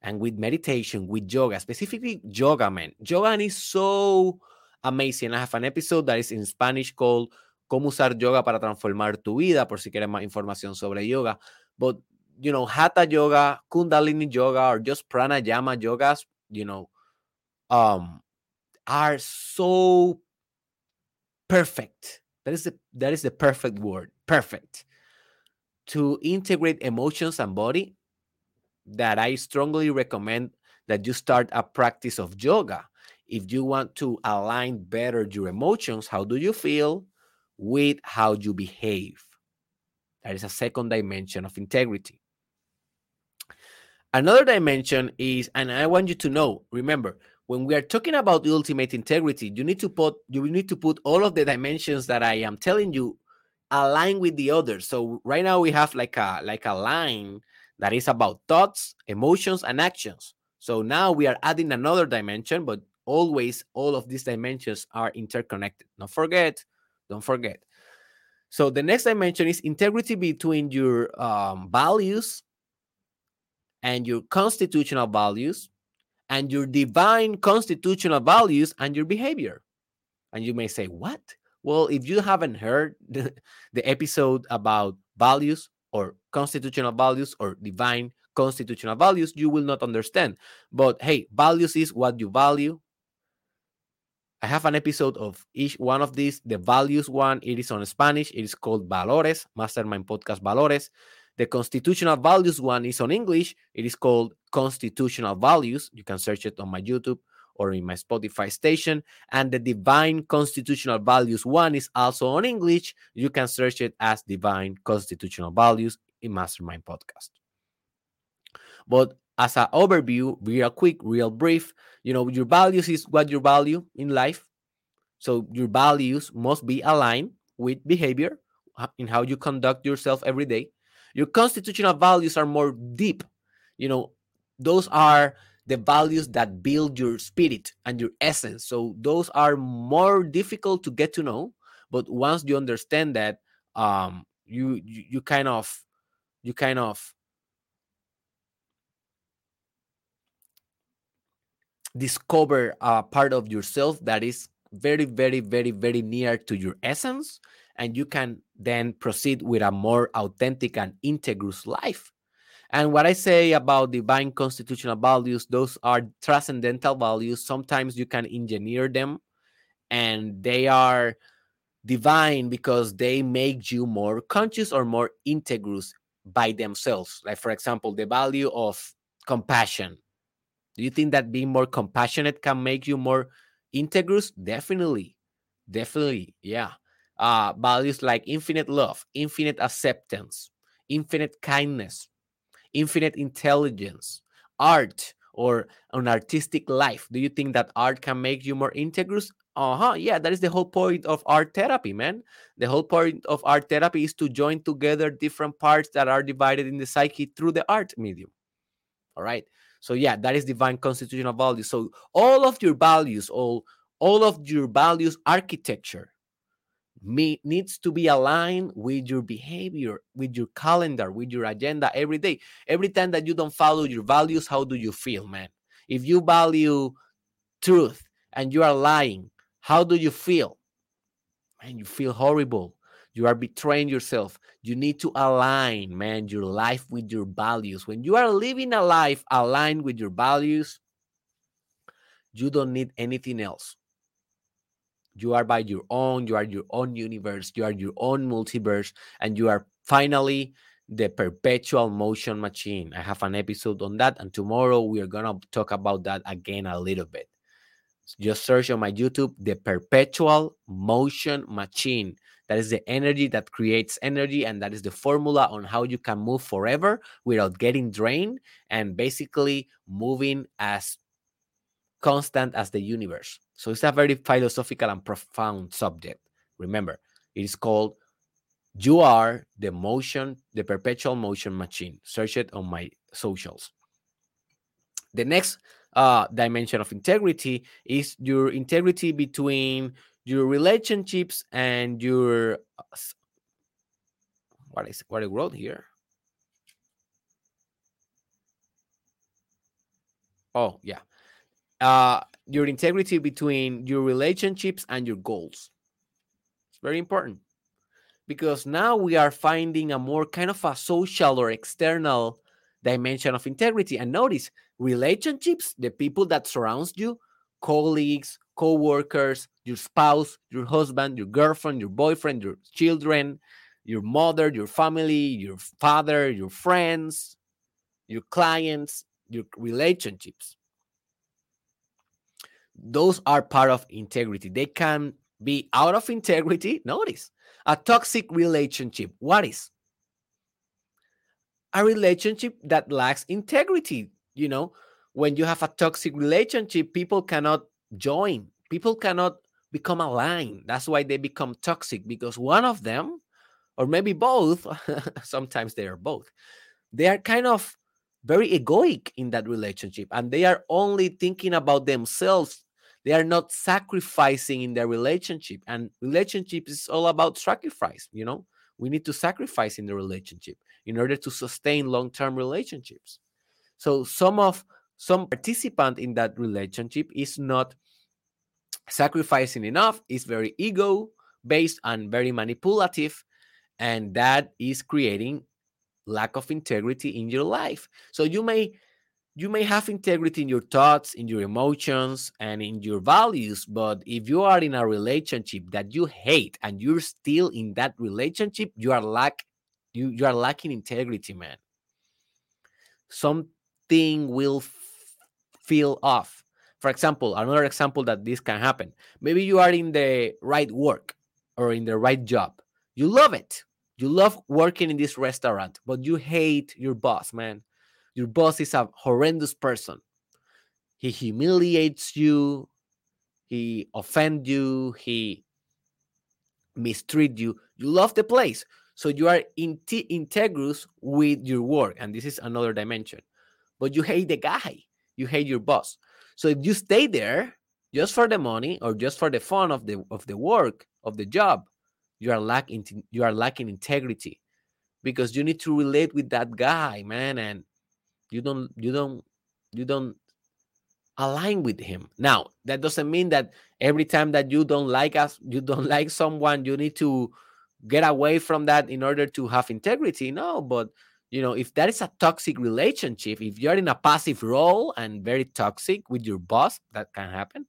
And with meditation with yoga specifically yoga man. Yoga is so amazing. I have an episode that is in Spanish called Cómo usar yoga para transformar tu vida, por si quieres más información sobre yoga. But, you know, Hatha yoga, Kundalini yoga, or just pranayama yogas, you know, um, are so perfect. That is the that is the perfect word. Perfect. To integrate emotions and body, that I strongly recommend that you start a practice of yoga if you want to align better your emotions, how do you feel with how you behave? That is a second dimension of integrity. Another dimension is, and I want you to know, remember, when we are talking about the ultimate integrity, you need to put you need to put all of the dimensions that I am telling you align with the others. So right now we have like a like a line that is about thoughts, emotions, and actions. So now we are adding another dimension, but always all of these dimensions are interconnected. Don't forget, don't forget. So the next dimension is integrity between your um, values and your constitutional values and your divine constitutional values and your behavior. And you may say, what? Well, if you haven't heard the, the episode about values or constitutional values or divine constitutional values, you will not understand. But hey, values is what you value, I have an episode of each one of these. The values one, it is on Spanish. It is called Valores, Mastermind Podcast Valores. The constitutional values one is on English. It is called Constitutional Values. You can search it on my YouTube or in my Spotify station. And the Divine Constitutional Values one is also on English. You can search it as Divine Constitutional Values in Mastermind Podcast. But as an overview, real quick, real brief, you know, your values is what you value in life. So your values must be aligned with behavior in how you conduct yourself every day. Your constitutional values are more deep. You know, those are the values that build your spirit and your essence. So those are more difficult to get to know, but once you understand that, um, you you, you kind of you kind of discover a part of yourself that is very, very, very, very near to your essence. And you can then proceed with a more authentic and integrous life. And what I say about divine constitutional values, those are transcendental values. Sometimes you can engineer them and they are divine because they make you more conscious or more integrous by themselves. Like, for example, the value of compassion do you think that being more compassionate can make you more integrous? Definitely. Definitely, yeah. Uh, values like infinite love, infinite acceptance, infinite kindness, infinite intelligence, art, or an artistic life. Do you think that art can make you more integrous? Uh huh. Yeah, that is the whole point of art therapy, man. The whole point of art therapy is to join together different parts that are divided in the psyche through the art medium. All right. So yeah, that is divine constitutional values. So all of your values, all all of your values architecture me, needs to be aligned with your behavior, with your calendar, with your agenda every day. Every time that you don't follow your values, how do you feel, man? If you value truth and you are lying, how do you feel? Man, you feel horrible. You are betraying yourself. You need to align, man, your life with your values. When you are living a life aligned with your values, you don't need anything else. You are by your own, you are your own universe, you are your own multiverse, and you are finally the perpetual motion machine. I have an episode on that, and tomorrow we are gonna talk about that again a little bit. Just search on my YouTube the perpetual motion machine. That is the energy that creates energy, and that is the formula on how you can move forever without getting drained and basically moving as constant as the universe. So it's a very philosophical and profound subject. Remember, it is called You Are the Motion, the Perpetual Motion Machine. Search it on my socials. The next uh, dimension of integrity is your integrity between your relationships and your uh, what is what I wrote here. Oh yeah, uh, your integrity between your relationships and your goals. It's very important because now we are finding a more kind of a social or external dimension of integrity. And notice relationships, the people that surrounds you, colleagues, co-workers, your spouse, your husband, your girlfriend, your boyfriend, your children, your mother, your family, your father, your friends, your clients, your relationships those are part of integrity. They can be out of integrity. Notice a toxic relationship. What is? A relationship that lacks integrity. You know, when you have a toxic relationship, people cannot join, people cannot become aligned. That's why they become toxic because one of them, or maybe both, sometimes they are both, they are kind of very egoic in that relationship and they are only thinking about themselves. They are not sacrificing in their relationship and relationship is all about sacrifice you know? We need to sacrifice in the relationship in order to sustain long-term relationships. So some of some participant in that relationship is not sacrificing enough is very ego based and very manipulative and that is creating lack of integrity in your life so you may you may have integrity in your thoughts, in your emotions, and in your values. But if you are in a relationship that you hate and you're still in that relationship, you are lack you, you are lacking integrity, man. Something will feel off. For example, another example that this can happen. Maybe you are in the right work or in the right job. You love it. You love working in this restaurant, but you hate your boss, man your boss is a horrendous person. He humiliates you, he offend you, he mistreat you. You love the place. So you are in integrous with your work. And this is another dimension. But you hate the guy, you hate your boss. So if you stay there just for the money or just for the fun of the of the work of the job, you are lacking you are lacking integrity because you need to relate with that guy, man, and you don't you don't you don't align with him now that doesn't mean that every time that you don't like us you don't like someone you need to get away from that in order to have integrity no but you know if that is a toxic relationship if you're in a passive role and very toxic with your boss that can happen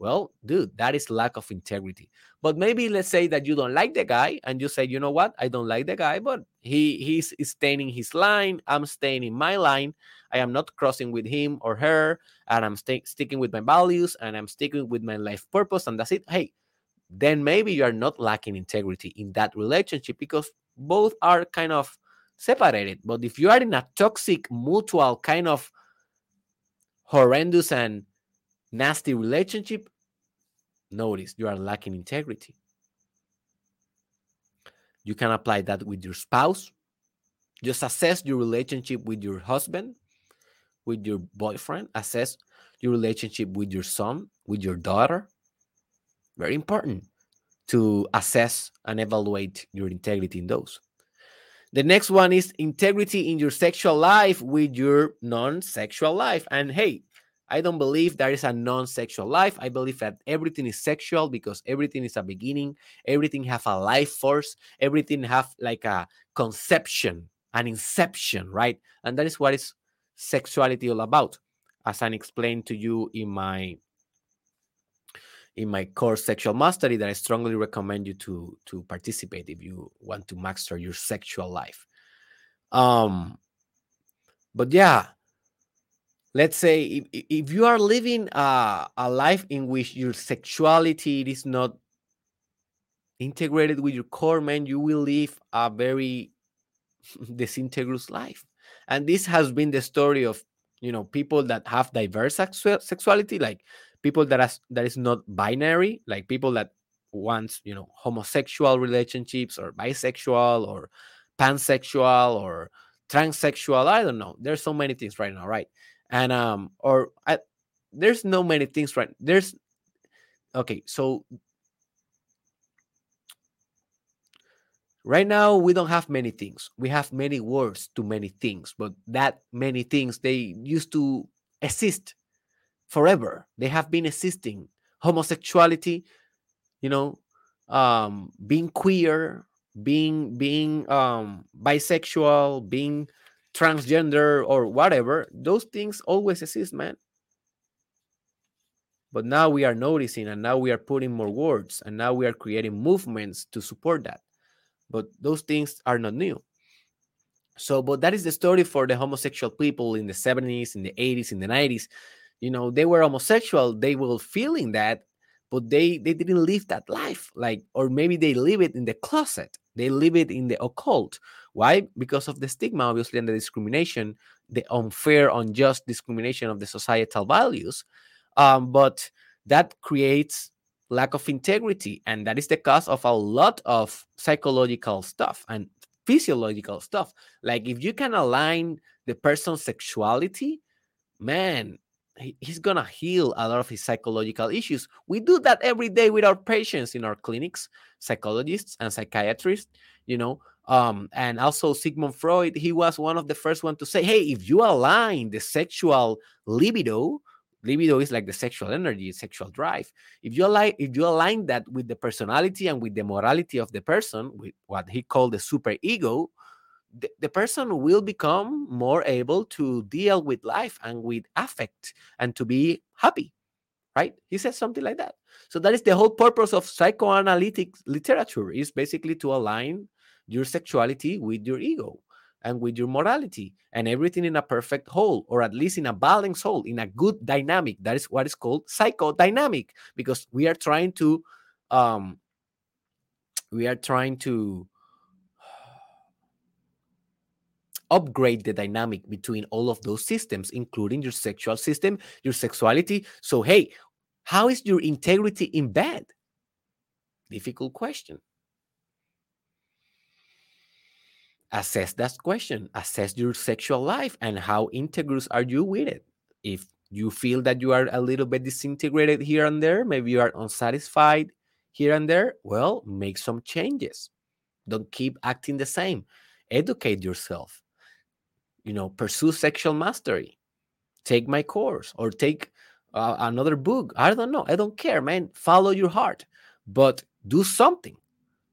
well, dude, that is lack of integrity. But maybe let's say that you don't like the guy and you say, you know what, I don't like the guy, but he he's staying in his line. I'm staying in my line. I am not crossing with him or her, and I'm st- sticking with my values and I'm sticking with my life purpose, and that's it. Hey, then maybe you are not lacking integrity in that relationship because both are kind of separated. But if you are in a toxic, mutual kind of horrendous and nasty relationship, notice you are lacking integrity. You can apply that with your spouse. Just assess your relationship with your husband, with your boyfriend, assess your relationship with your son, with your daughter. Very important to assess and evaluate your integrity in those. The next one is integrity in your sexual life with your non sexual life. And hey, I don't believe there is a non-sexual life. I believe that everything is sexual because everything is a beginning. Everything have a life force. Everything have like a conception, an inception, right? And that is what is sexuality all about. As I explained to you in my in my course sexual mastery that I strongly recommend you to to participate if you want to master your sexual life. Um but yeah, let's say if, if you are living a, a life in which your sexuality is not integrated with your core man you will live a very disintegrous life and this has been the story of you know people that have diverse sexuality like people that has that is not binary like people that wants you know homosexual relationships or bisexual or pansexual or transsexual i don't know. There's so many things right now right? And um or I, there's no many things right there's okay so right now we don't have many things. We have many words to many things but that many things they used to exist forever they have been existing homosexuality you know um being queer being being um bisexual being transgender or whatever, those things always exist, man. But now we are noticing and now we are putting more words and now we are creating movements to support that. But those things are not new. So, but that is the story for the homosexual people in the 70s, in the 80s, in the 90s. You know, they were homosexual, they were feeling that, but they they didn't live that life. Like, or maybe they live it in the closet, they live it in the occult, why? Because of the stigma, obviously, and the discrimination, the unfair, unjust discrimination of the societal values. Um, but that creates lack of integrity. And that is the cause of a lot of psychological stuff and physiological stuff. Like if you can align the person's sexuality, man, he's gonna heal a lot of his psychological issues. We do that every day with our patients in our clinics, psychologists and psychiatrists. You know, um, and also Sigmund Freud, he was one of the first one to say, hey, if you align the sexual libido, libido is like the sexual energy, sexual drive. If you align, if you align that with the personality and with the morality of the person, with what he called the super ego, the, person will become more able to deal with life and with affect and to be happy right? He says something like that. So that is the whole purpose of psychoanalytic literature is basically to align your sexuality with your ego and with your morality and everything in a perfect whole or at least in a balanced whole in a good dynamic. That is what is called psychodynamic because we are trying to um we are trying to upgrade the dynamic between all of those systems including your sexual system your sexuality. So hey how is your integrity in bed? Difficult question. Assess that question. Assess your sexual life and how integrous are you with it. If you feel that you are a little bit disintegrated here and there maybe you are unsatisfied here and there well make some changes. Don't keep acting the same. Educate yourself you know pursue sexual mastery. Take my course or take uh, another book. I don't know. I don't care man. Follow your heart. But do something.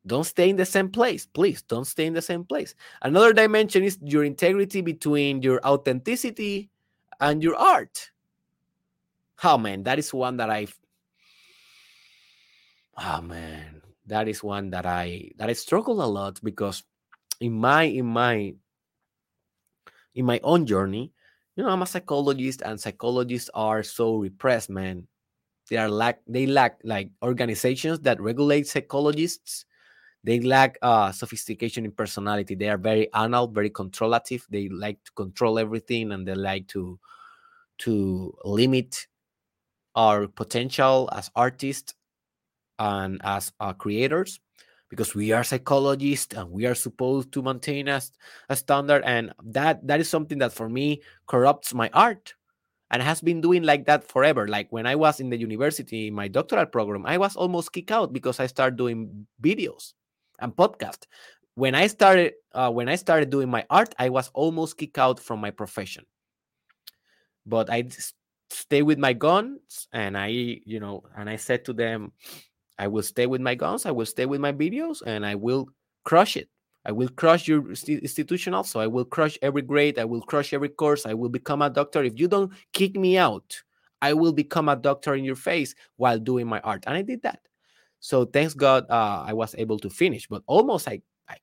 Don't stay in the same place. Please don't stay in the same place. Another dimension is your integrity between your authenticity and your art. Oh man, that is one that I've oh man, that is one that I that I struggle a lot because in my in my in my own journey, you know, I'm a psychologist and psychologists are so repressed, man. they are lack they lack like organizations that regulate psychologists. They lack uh, sophistication in personality. They are very anal very controlative. They like to control everything and they like to to limit our potential as artists and as uh, creators because we are psychologists and we are supposed to maintain a, a standard and that that is something that for me corrupts my art and has been doing like that forever. Like when i was in the university in my doctoral program i was almost kicked out because i started doing videos and podcast when i started uh, when i started doing my art i was almost kicked out from my profession. But i stay with my guns and i you know and i said to them I will stay with my guns, I will stay with my videos, and I will crush it. I will crush your institution also. I will crush every grade. I will crush every course. I will become a doctor. If you don't kick me out, I will become a doctor in your face while doing my art. And I did that. So thanks God, uh, I was able to finish. But almost, I, I,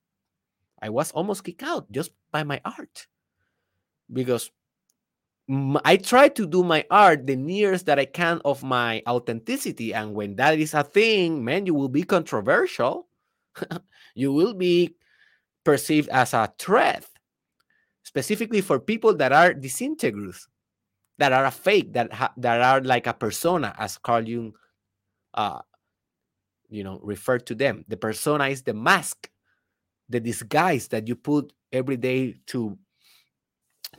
I was almost kicked out just by my art, because I try to do my art the nearest that I can of my authenticity. And when that is a thing, man, you will be controversial. you will be perceived as a threat, specifically for people that are disintegrous, that are a fake, that ha- that are like a persona, as Carl Jung, uh, you know, referred to them. The persona is the mask, the disguise that you put every day to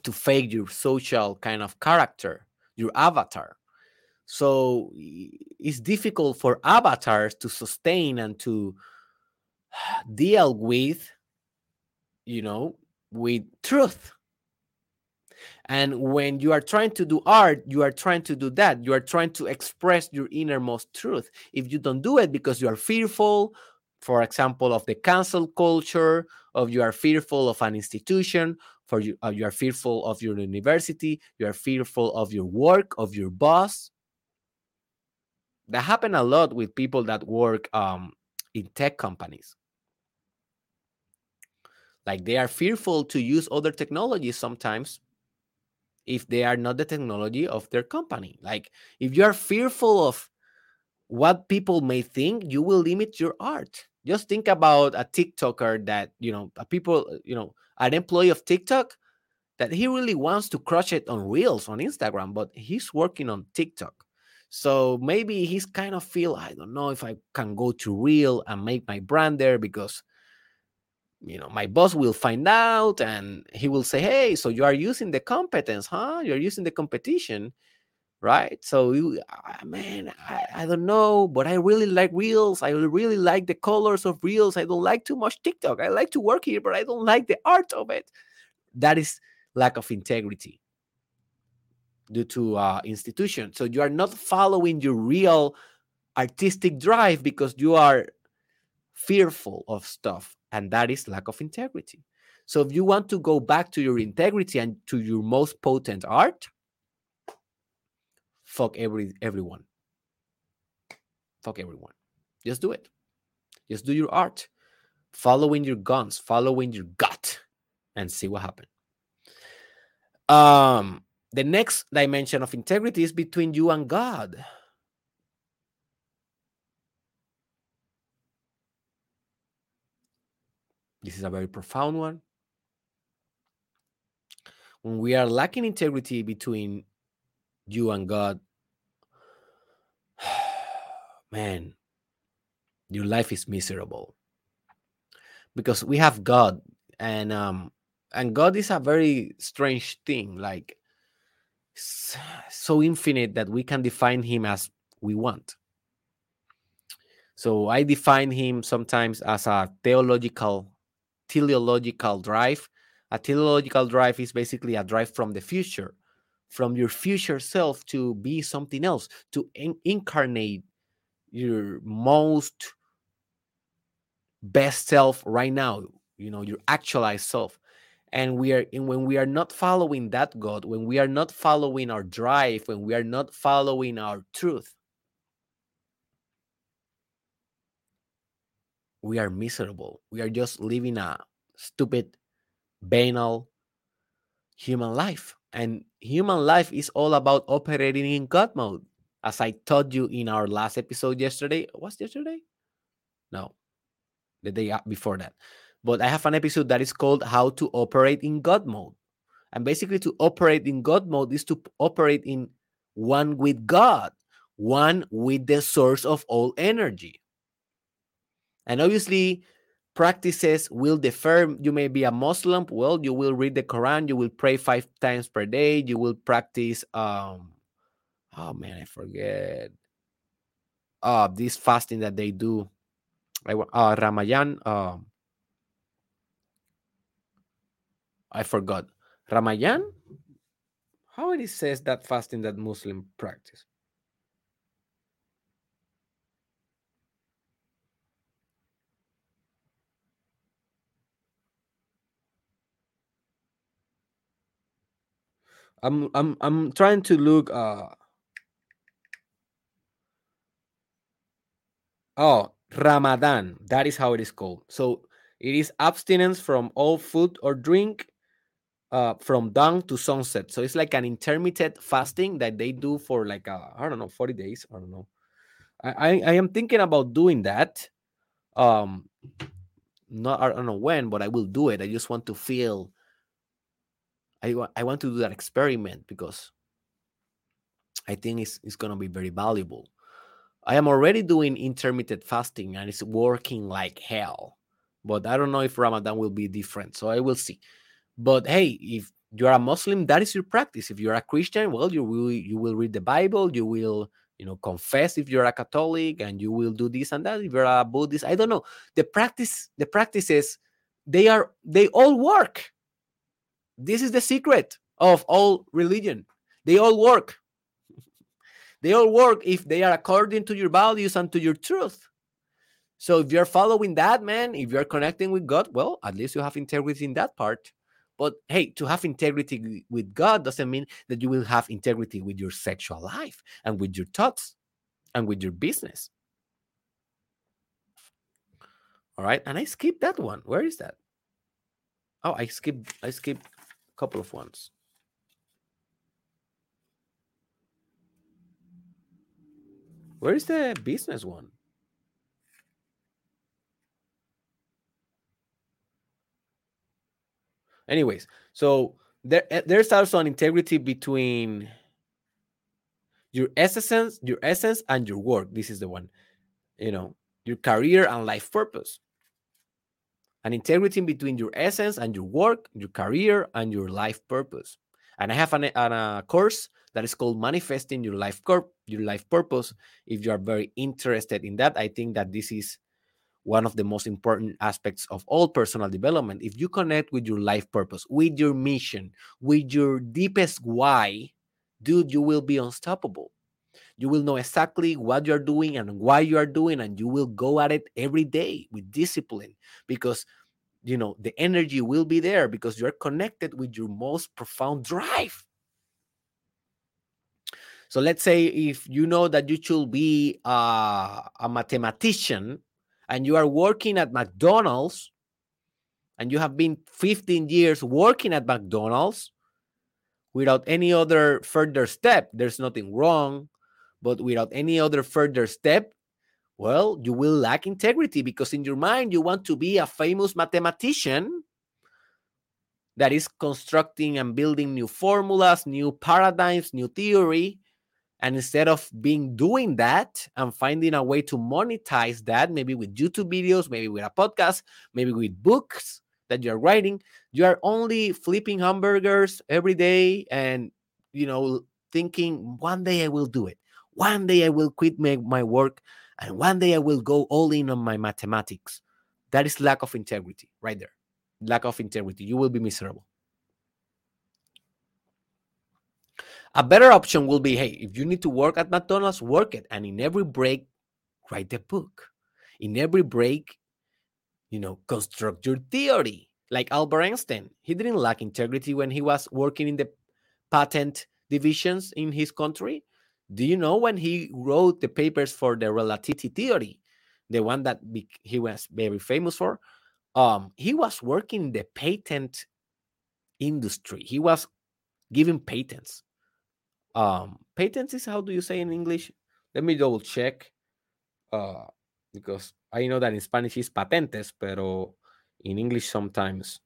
to fake your social kind of character, your avatar. So it's difficult for avatars to sustain and to deal with, you know, with truth. And when you are trying to do art, you are trying to do that. You are trying to express your innermost truth. If you don't do it because you are fearful, for example, of the cancel culture, of you are fearful of an institution, for you uh, you are fearful of your university you are fearful of your work of your boss. That happen a lot with people that work um, in tech companies. Like they are fearful to use other technologies sometimes if they are not the technology of their company. Like if you are fearful of what people may think you will limit your art just think about a tiktoker that you know a people uh, you know an employee of TikTok that he really wants to crush it on Reels on Instagram, but he's working on TikTok. So maybe he's kind of feel I don't know if I can go to Reel and make my brand there because you know my boss will find out and he will say, "Hey, so you are using the competence, huh? You're using the competition." Right? So, you, uh, man, I, I don't know, but I really like reels. I really like the colors of reels. I don't like too much TikTok. I like to work here, but I don't like the art of it. That is lack of integrity due to uh, institution. So you are not following your real artistic drive because you are fearful of stuff, and that is lack of integrity. So if you want to go back to your integrity and to your most potent art, fuck every everyone. Fuck everyone. Just do it. Just do your art. Following your guns, following your gut, and see what happens. Um, the next dimension of integrity is between you and God. This is a very profound one. When we are lacking integrity between you and God, man, your life is miserable because we have God, and um, and God is a very strange thing, like so infinite that we can define Him as we want. So I define Him sometimes as a theological, teleological drive. A teleological drive is basically a drive from the future from your future self to be something else, to in- incarnate your most best self right now, you know, your actualized self. And we are and when we are not following that God, when we are not following our drive, when we are not following our truth, we are miserable. We are just living a stupid, banal human life. And human life is all about operating in God mode. As I told you in our last episode yesterday. Was yesterday? No, the day before that. But I have an episode that is called How to Operate in God Mode. And basically, to operate in God mode is to operate in one with God, one with the source of all energy. And obviously, practices will differ. You may be a Muslim. Well, you will read the Quran. You will pray five times per day. You will practice. Um, oh man, I forget. Uh, this fasting that they do. Uh, Ramayan. Um, I forgot. Ramayan? How it says that fasting that Muslim practice? I'm I'm I'm trying to look uh Oh, Ramadan. That is how it is called. So it is abstinence from all food or drink uh, from dawn to sunset. So it's like an intermittent fasting that they do for like uh, I don't know, 40 days. I don't know. I, I, I am thinking about doing that. Um not I don't know when, but I will do it. I just want to feel I want I want to do that experiment because I think it's it's gonna be very valuable. I am already doing intermittent fasting and it's working like hell. But I don't know if Ramadan will be different. So I will see. But hey, if you're a Muslim, that is your practice. If you're a Christian, well, you will you will read the Bible, you will you know confess if you're a Catholic, and you will do this and that. If you're a Buddhist, I don't know. The practice, the practices, they are they all work. This is the secret of all religion. They all work. They all work if they are according to your values and to your truth. So if you're following that, man, if you're connecting with God, well, at least you have integrity in that part. But hey, to have integrity with God doesn't mean that you will have integrity with your sexual life and with your thoughts and with your business. All right. And I skipped that one. Where is that? Oh, I skipped I skipped a couple of ones. Where is the business one? Anyways, so there eh, there's also an integrity between your essence, your essence, and your work. This is the one, you know, your career and life purpose. An integrity between your essence and your work, your career, and your life purpose. And I have an, an, a course that is called Manifesting Your Life Corp, Your Life Purpose. If you are very interested in that, I think that this is one of the most important aspects of all personal development. If you connect with your life purpose, with your mission, with your deepest why, dude, you will be unstoppable. You will know exactly what you're doing and why you are doing, and you will go at it every day with discipline because you know the energy will be there because you're connected with your most profound drive. So let's say if you know that you should be uh, a mathematician and you are working at McDonald's and you have been 15 years working at McDonald's without any other further step, there's nothing wrong, but without any other further step, well, you will lack integrity because in your mind you want to be a famous mathematician that is constructing and building new formulas, new paradigms, new theory, and instead of being doing that and finding a way to monetize that, maybe with YouTube videos, maybe with a podcast, maybe with books that you're writing, you are only flipping hamburgers every day and, you know, thinking one day I will do it. One day I will quit my, my work and one day I will go all in on my mathematics. That is lack of integrity right there. Lack of integrity. You will be miserable. A better option will be hey, if you need to work at McDonald's, work it. And in every break, write the book. In every break, you know, construct your theory. Like Albert Einstein, he didn't lack integrity when he was working in the patent divisions in his country. Do you know when he wrote the papers for the relativity theory, the one that he was very famous for? Um, he was working in the patent industry. He was giving patents um, patents is how do you say in English? Let me double check. Uh, because I know that in Spanish is patentes, pero in English sometimes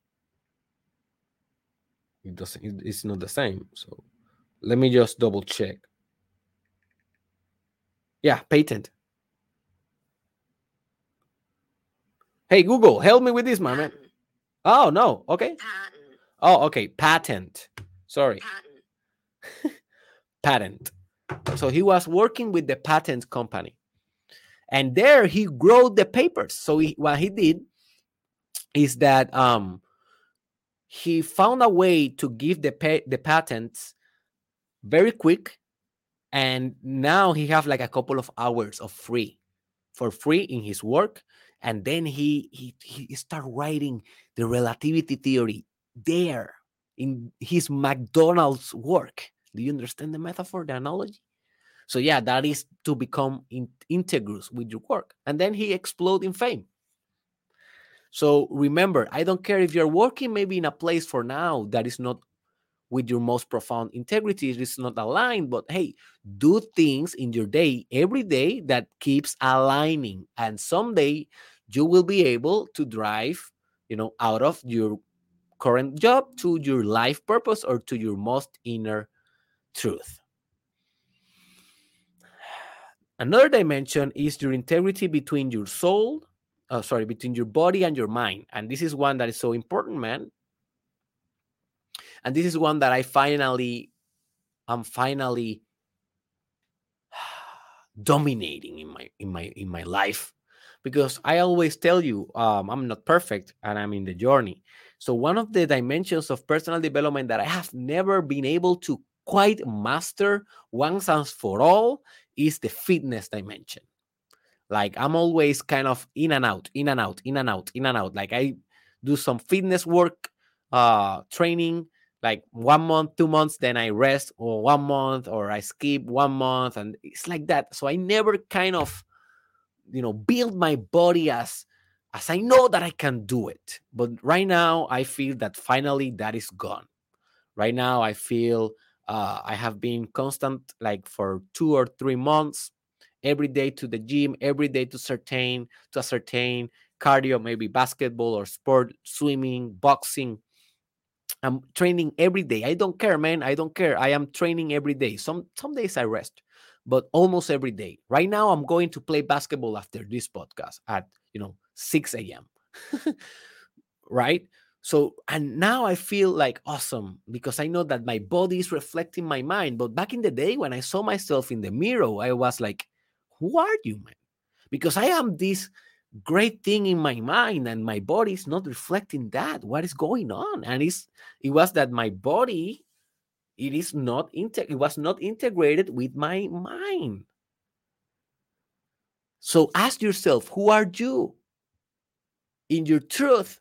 it doesn't. It's not the same. So let me just double check. Yeah, patent. Hey Google, help me with this, my man. Oh no, okay. Patent. Oh, okay, patent. Sorry, Patent. patent. So he was working with the patent company, and there he wrote the papers. So he, what he did is that um, he found a way to give the pa- the patents very quick, and now he have like a couple of hours of free for free in his work, and then he he he start writing the relativity theory there in his McDonald's work. Do you understand the metaphor, the analogy? So yeah, that is to become in, integrous with your work, and then he explode in fame. So remember, I don't care if you're working maybe in a place for now that is not with your most profound integrity, it is not aligned, but hey, do things in your day every day that keeps aligning, and someday you will be able to drive, you know, out of your current job to your life purpose or to your most inner truth. Another dimension is your integrity between your soul, uh, sorry, between your body and your mind. And this is one that is so important, man. And this is one that I finally, I'm finally dominating in my in my in my life because I always tell you um, I'm not perfect and I'm in the journey. So one of the dimensions of personal development that I have never been able to quite master once and for all is the fitness dimension. Like I'm always kind of in and out, in and out, in and out, in and out. Like I do some fitness work, uh, training, like one month, two months, then I rest, or one month, or I skip one month, and it's like that. So I never kind of, you know, build my body as as I know that I can do it. But right now, I feel that finally that is gone. Right now, I feel uh, I have been constant, like for two or three months, every day to the gym, every day to certain to ascertain cardio, maybe basketball or sport, swimming, boxing. I'm training every day. I don't care, man. I don't care. I am training every day. Some some days I rest, but almost every day. Right now, I'm going to play basketball after this podcast at you know 6 a.m. right? So, and now I feel like awesome because I know that my body is reflecting my mind. But back in the day when I saw myself in the mirror, I was like, who are you, man? Because I am this great thing in my mind and my body is not reflecting that. What is going on? And it's it was that my body it is not inte- it was not integrated with my mind. So ask yourself, who are you? In your truth,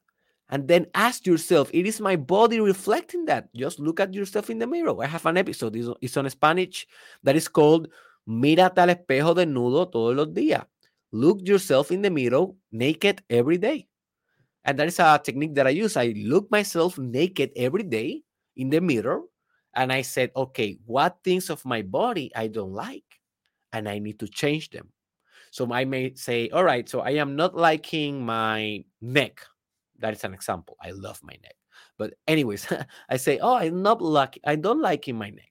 and then ask yourself, it is my body reflecting that? Just look at yourself in the mirror. I have an episode, it's, on Spanish, that is called Mírate al espejo desnudo todos los días. Look yourself in the mirror naked every day. And that is a technique that I use. I look myself naked every day in the mirror and I said, okay, what things of my body I don't like? And I need to change them. So I may say, all right, so I am not liking my neck. That is an example. I love my neck. But anyways, I say, oh, I'm not lucky. I don't like in my neck.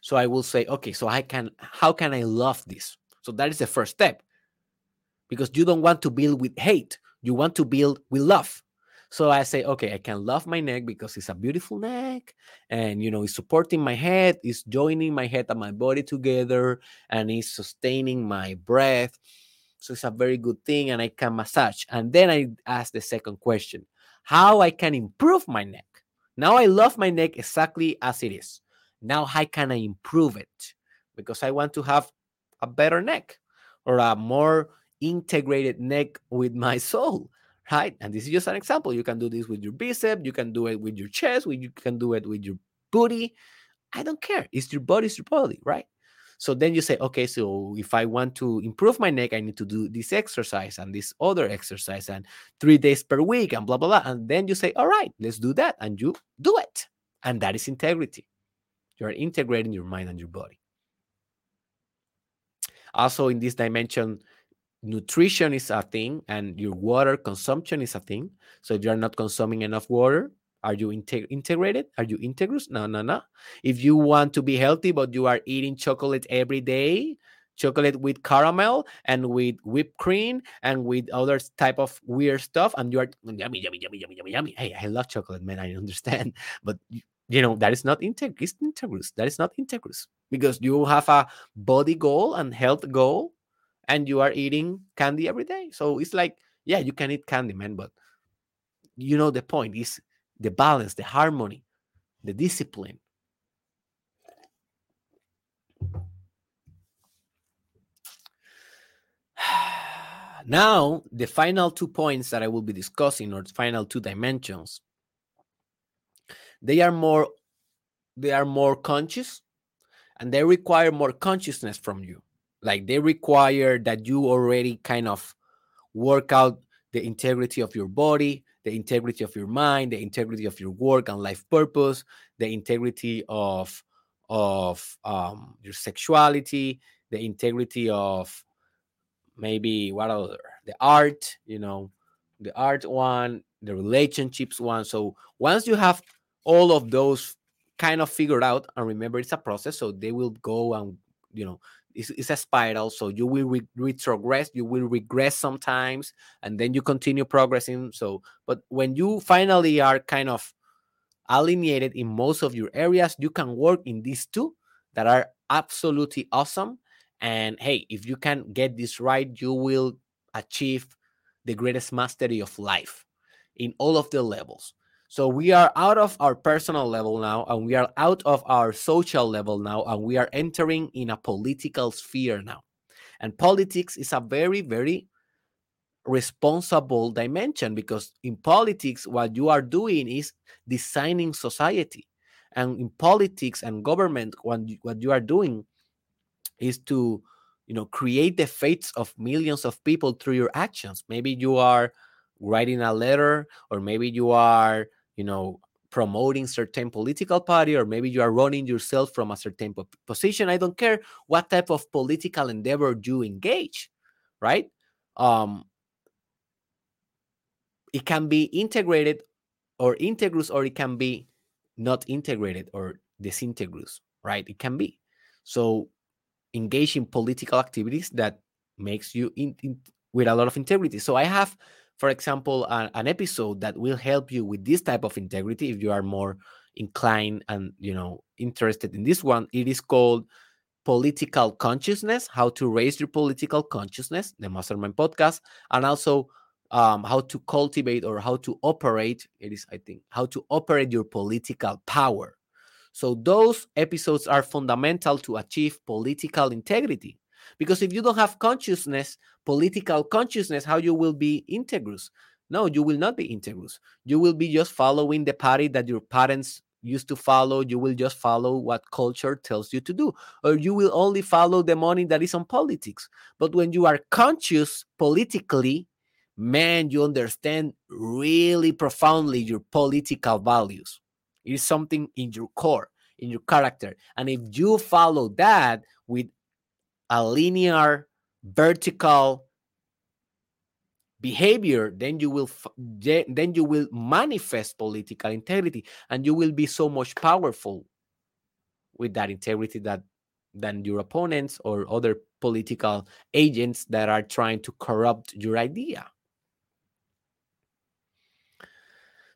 So I will say, okay, so I can, how can I love this? So that is the first step. Because you don't want to build with hate. You want to build with love. So I say, okay, I can love my neck because it's a beautiful neck, and you know, it's supporting my head, it's joining my head and my body together, and it's sustaining my breath. So it's a very good thing, and I can massage. And then I ask the second question: How I can improve my neck? Now I love my neck exactly as it is. Now how can I improve it? Because I want to have a better neck or a more integrated neck with my soul right? And this is just an example. You can do this with your bicep, you can do it with your chest, you can do it with your booty. I don't care. It's your body, it's your body, right? So then you say, okay, so if I want to improve my neck, I need to do this exercise and this other exercise and three days per week and blah, blah, blah. And then you say, all right, let's do that. And you do it. And that is integrity. You are integrating your mind and your body. Also, in this dimension, nutrition is a thing and your water consumption is a thing. So if you're not consuming enough water, are you integ- integrated? Are you integrous? No, no, no. If you want to be healthy, but you are eating chocolate every day, chocolate with caramel and with whipped cream and with other type of weird stuff, and you are yummy, yummy, yummy, yummy, yummy, yummy. Hey, I love chocolate, man. I understand, but you know that is not integ- it's integrous. That is not integrous because you have a body goal and health goal, and you are eating candy every day. So it's like, yeah, you can eat candy, man, but you know the point is the balance, the harmony, the discipline. now, the final two points that I will be discussing, or final two dimensions, they are more they are more conscious and they require more consciousness from you. Like they require that you already kind of work out the integrity of your body, the integrity of your mind, the integrity of your work and life purpose, the integrity of of um, your sexuality, the integrity of maybe what other the art, you know, the art one, the relationships one. So once you have all of those kind of figured out, and remember it's a process, so they will go and you know it's, it's a spiral so you will re- retrogress you will regress sometimes and then you continue progressing so but when you finally are kind of alienated in most of your areas you can work in these two that are absolutely awesome and hey if you can get this right you will achieve the greatest mastery of life in all of the levels so we are out of our personal level now, and we are out of our social level now, and we are entering in a political sphere now. And politics is a very, very responsible dimension because in politics, what you are doing is designing society. And in politics and government, what you, what you are doing is to you know create the fates of millions of people through your actions maybe you are writing a letter or maybe you are you know promoting certain political party or maybe you are running yourself from a certain position i don't care what type of political endeavor you engage right? Um it can be integrated or integrous or it can be not integrated or disintegrous right? It can be. So engage in political activities that makes you in, in, with a lot of integrity. So i have for example, a, an episode that will help you with this type of integrity if you are more inclined and you know interested in this one. It is called political consciousness, how to raise your political consciousness, the Mastermind podcast, and also um, how to cultivate or how to operate. It is, I think, how to operate your political power. So those episodes are fundamental to achieve political integrity. Because if you don't have consciousness, political consciousness, how you will be integrous? No, you will not be integrous. You will be just following the party that your parents used to follow. You will just follow what culture tells you to do, or you will only follow the money that is on politics. But when you are conscious politically, man, you understand really profoundly your political values. It is something in your core, in your character. And if you follow that with a linear vertical behavior then you will then you will manifest political integrity and you will be so much powerful with that integrity that than your opponents or other political agents that are trying to corrupt your idea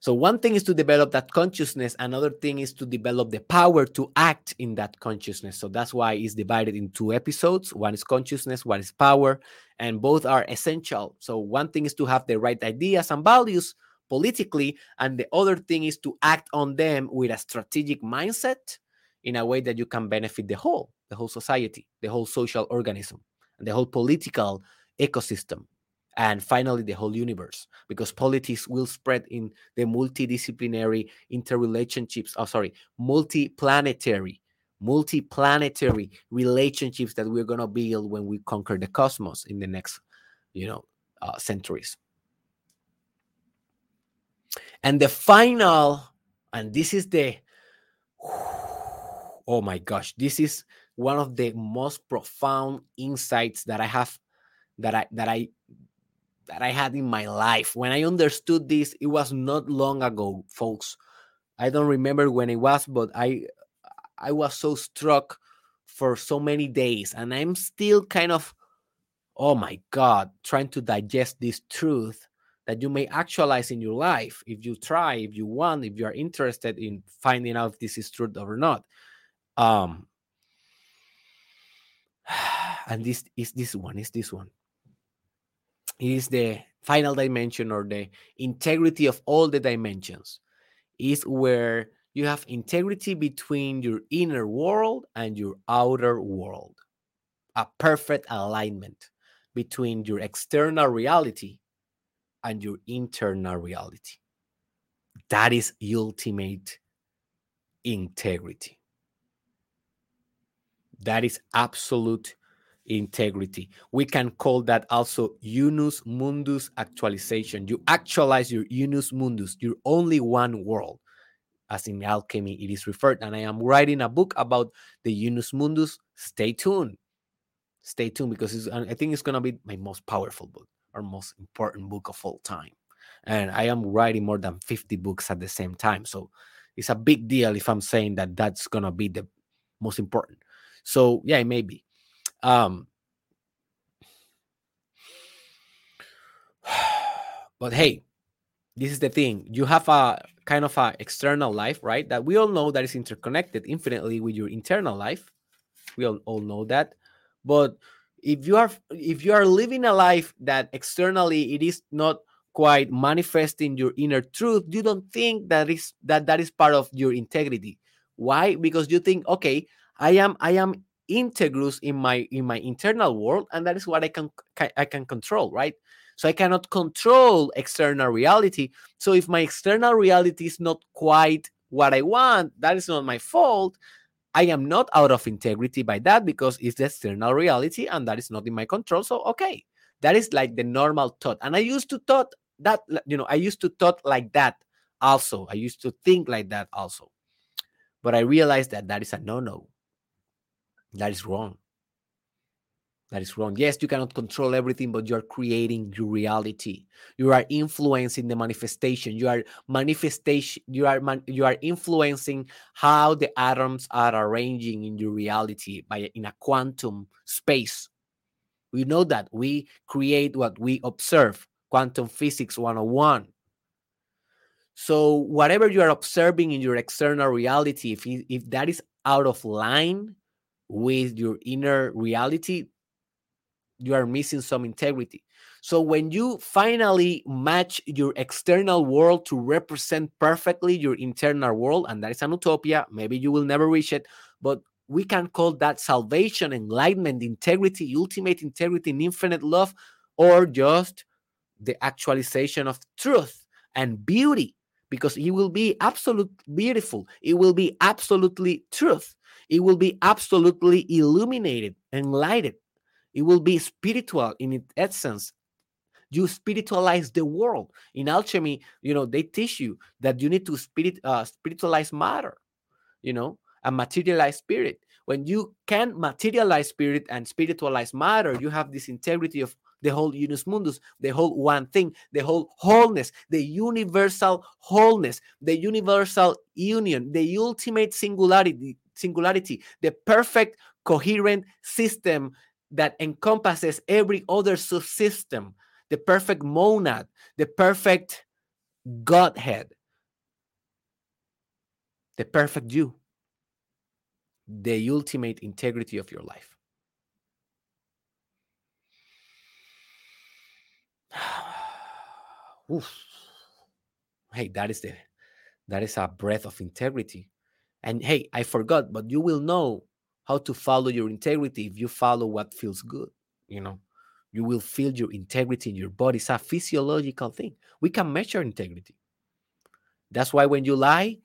So one thing is to develop that consciousness, another thing is to develop the power to act in that consciousness. So that's why it's divided in two episodes. One is consciousness, one is power, and both are essential. So one thing is to have the right ideas and values politically, and the other thing is to act on them with a strategic mindset in a way that you can benefit the whole, the whole society, the whole social organism, and the whole political ecosystem and finally the whole universe because politics will spread in the multidisciplinary interrelationships oh sorry multiplanetary multiplanetary relationships that we're going to build when we conquer the cosmos in the next you know uh, centuries. And the final and this is the oh my gosh, this is one of the most profound insights that I have that I that I that I had in my life. When I understood this, it was not long ago, folks. I don't remember when it was, but I I was so struck for so many days and I'm still kind of oh my god, trying to digest this truth that you may actualize in your life if you try, if you want, if you are interested in finding out if this is true or not. Um and this is this one is this one it is the final dimension or the integrity of all the dimensions. Is where you have integrity between your inner world and your outer world. A perfect alignment between your external reality and your internal reality. That is ultimate integrity. That is absolute integrity. We can call that also unus mundus actualization. You actualize your unus mundus, your only one world. As in alchemy, it is referred. And I am writing a book about the unus mundus. Stay tuned. Stay tuned because I think it's going to be my most powerful book or most important book of all time. And I am writing more than 50 books at the same time. So it's a big deal if I'm saying that that's going to be the most important. So, yeah, it may be. Um, but hey, this is the thing. You have a kind of a external life, right? That we all know that is interconnected infinitely with your internal life. We all, all know that. But if you are if you are living a life that externally it is not quite manifesting your inner truth, you don't think that is that that is part of your integrity. Why? Because you think, okay, I am I am integrous in my in my internal world and that is what i can i can control right? So i cannot control external reality. So if my external reality is not quite what i want that is not my fault. I am not out of integrity by that because it's the external reality and that is not in my control. So okay that is like the normal thought. And i used to thought that you know i used to thought like that also. I used to think like that also. But i realized that that is a no no that is wrong. That is wrong. Yes, you cannot control everything, but you are creating your reality. You are influencing the manifestation. You are manifestation. You are man, you are influencing how the atoms are arranging in your reality by in a quantum space. We know that we create what we observe. Quantum physics 101. So whatever you are observing in your external reality, if if that is out of line with your inner reality, you are missing some integrity. So when you finally match your external world to represent perfectly your internal world, and that is an utopia, maybe you will never reach it, but we can call that salvation, enlightenment, integrity, ultimate integrity, and infinite love, or just the actualization of truth and beauty, because it will be absolutely beautiful. It will be absolutely truth. It will be absolutely illuminated, enlightened. It will be spiritual in its essence. You spiritualize the world. In alchemy, you know, they teach you that you need to spirit uh, spiritualize matter, you know, and materialize spirit. When you can materialize spirit and spiritualize matter, you have this integrity of the whole unus mundus, the whole one thing, the whole wholeness, the universal wholeness, the universal union, the ultimate singularity, singularity, the perfect coherent system that encompasses every other subsystem, the perfect monad, the perfect Godhead, the perfect you, the ultimate integrity of your life. Oof. Hey, that is the that is a breath of integrity and hey, I forgot, but you will know how to follow your integrity if you follow what feels good. You know, you will feel your integrity in your body. It's a physiological thing. We can measure integrity. That's why when you lie,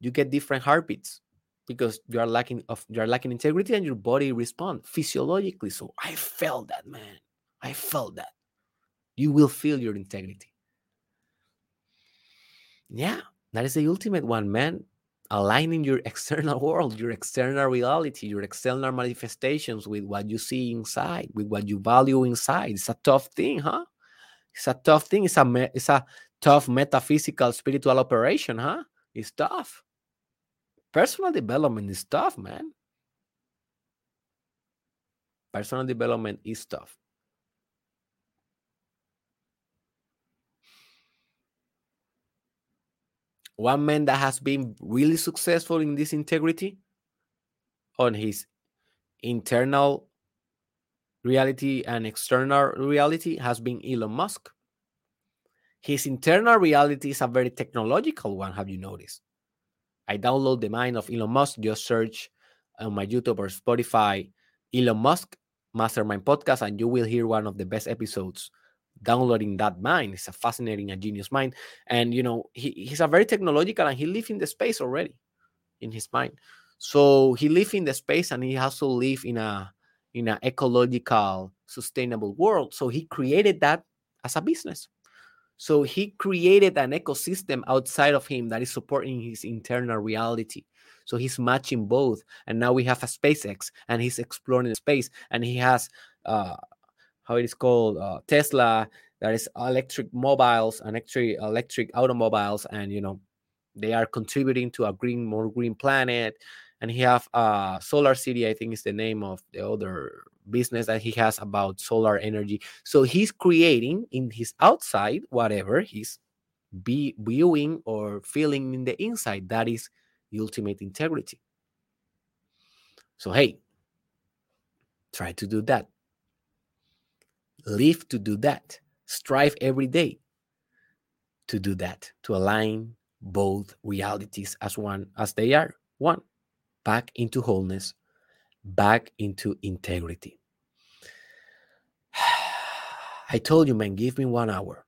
you get different heartbeats because you are lacking of you are lacking integrity and your body respond physiologically. So I felt that, man. I felt that. You will feel your integrity. Yeah, that is the ultimate one, man aligning your external world, your external reality, your external manifestations with what you see inside, with what you value inside. It's a tough thing, huh? It's a tough thing. It's a it's a tough metaphysical spiritual operation, huh? It's tough. Personal development is tough, man. Personal development is tough. One man that has been really successful in this integrity on his internal reality and external reality has been Elon Musk. His internal reality is a very technological one, have you noticed? I download the mind of Elon Musk, just search on my YouTube or Spotify Elon Musk Mastermind podcast, and you will hear one of the best episodes downloading that mind. It's a fascinating a genius mind. And you know, he, he's a very technological and he lives in the space already in his mind. So he lives in the space and he also live in a in an ecological, sustainable world. So he created that as a business. So he created an ecosystem outside of him that is supporting his internal reality. So he's matching both. And now we have a SpaceX and he's exploring space and he has uh, how it is called uh, Tesla. There is electric mobiles, and electric electric automobiles, and you know they are contributing to a green, more green planet. And he have uh, SolarCity, I think is the name of the other business that he has about solar energy. So he's creating in his outside whatever he's be viewing or feeling in the inside. That is ultimate integrity. So hey, try to do that live to do that, strive every day to do that, to align both realities as one, as they are one, back into wholeness, back into integrity. I told you, man, give me one hour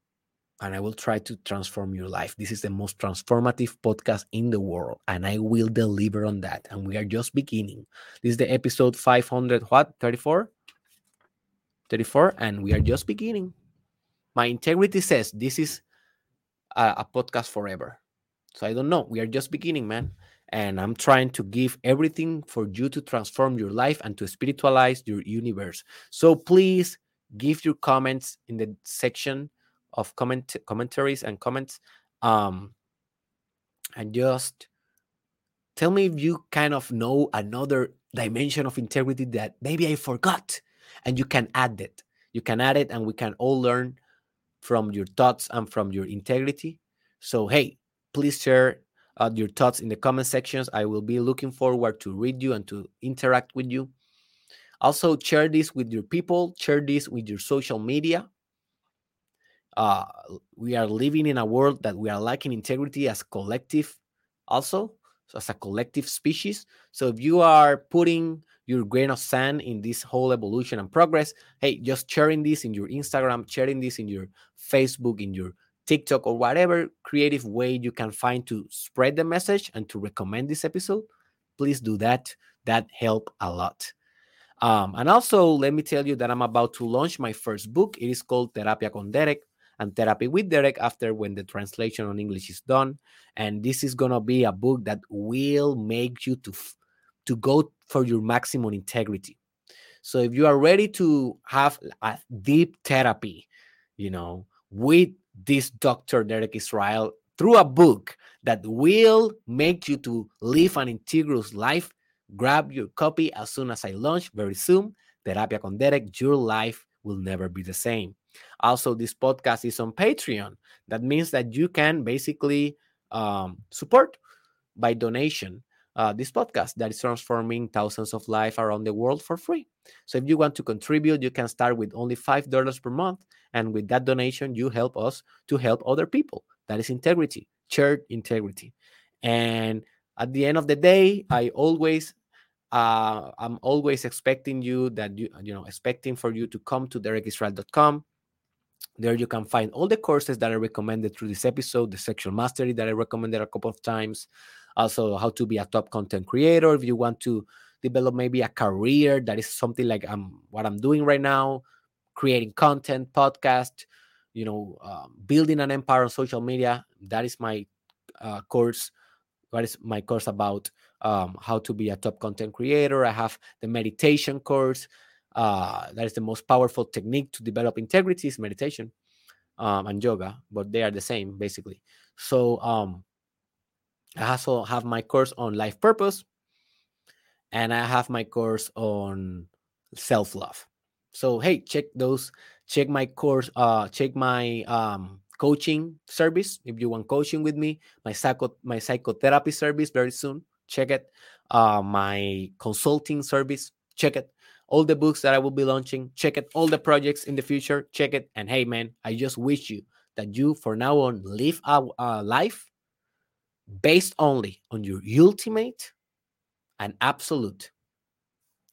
and I will try to transform your life. This is the most transformative podcast in the world, and I will deliver on that. And we are just beginning. This is the episode 500, what, 34? 34, and we are just beginning. My integrity says this is a, a podcast forever. So I don't know. We are just beginning, man. And I'm trying to give everything for you to transform your life and to spiritualize your universe. So please give your comments in the section of comment commentaries and comments. Um, and just tell me if you kind of know another dimension of integrity that maybe I forgot and you can add it. You can add it, and we can all learn from your thoughts and from your integrity. So, hey, please share uh, your thoughts in the comment sections. I will be looking forward to read you and to interact with you. Also, share this with your people, share this with your social media. Uh, we are living in a world that we are lacking integrity as collective, also, so as a collective species. So, if you are putting your grain of sand in this whole evolution and progress. Hey, just sharing this in your Instagram, sharing this in your Facebook, in your TikTok, or whatever creative way you can find to spread the message and to recommend this episode, please do that. That help a lot. Um, and also, let me tell you that I'm about to launch my first book. It is called Terapia con Derek and Therapy with Derek after when the translation on English is done. And this is going to be a book that will make you to to go for your maximum integrity. So if you are ready to have a deep therapy, you know, with this Dr. Derek Israel through a book that will make you to live an integrous life, grab your copy as soon as I launch very soon. Terapia con Derek, your life will never be the same. Also, this podcast is on Patreon. That means that you can basically um, support by donation uh, this podcast that is transforming thousands of lives around the world for free. So if you want to contribute, you can start with only $5 per month. And with that donation, you help us to help other people. That is integrity, church integrity. And at the end of the day, I always uh, I'm always expecting you that you you know expecting for you to come to derekisrael.com. There you can find all the courses that I recommended through this episode, the sexual mastery that I recommended a couple of times, also how to be a top content creator if you want to develop maybe a career that is something like um, what i'm doing right now creating content podcast you know um, building an empire on social media that is my uh, course what is my course about um, how to be a top content creator. I have the meditation course. Uh, that is the most powerful technique to develop integrity is meditation um, and yoga, but they are the same basically. So um, I also have my course on life purpose, and I have my course on self love. So hey, check those. Check my course. Uh, check my um, coaching service if you want coaching with me. My psycho my psychotherapy service very soon. Check it. Uh, my consulting service. Check it. All the books that I will be launching. Check it. All the projects in the future. Check it. And hey, man, I just wish you that you, for now on, live a, a life based only on your ultimate and absolute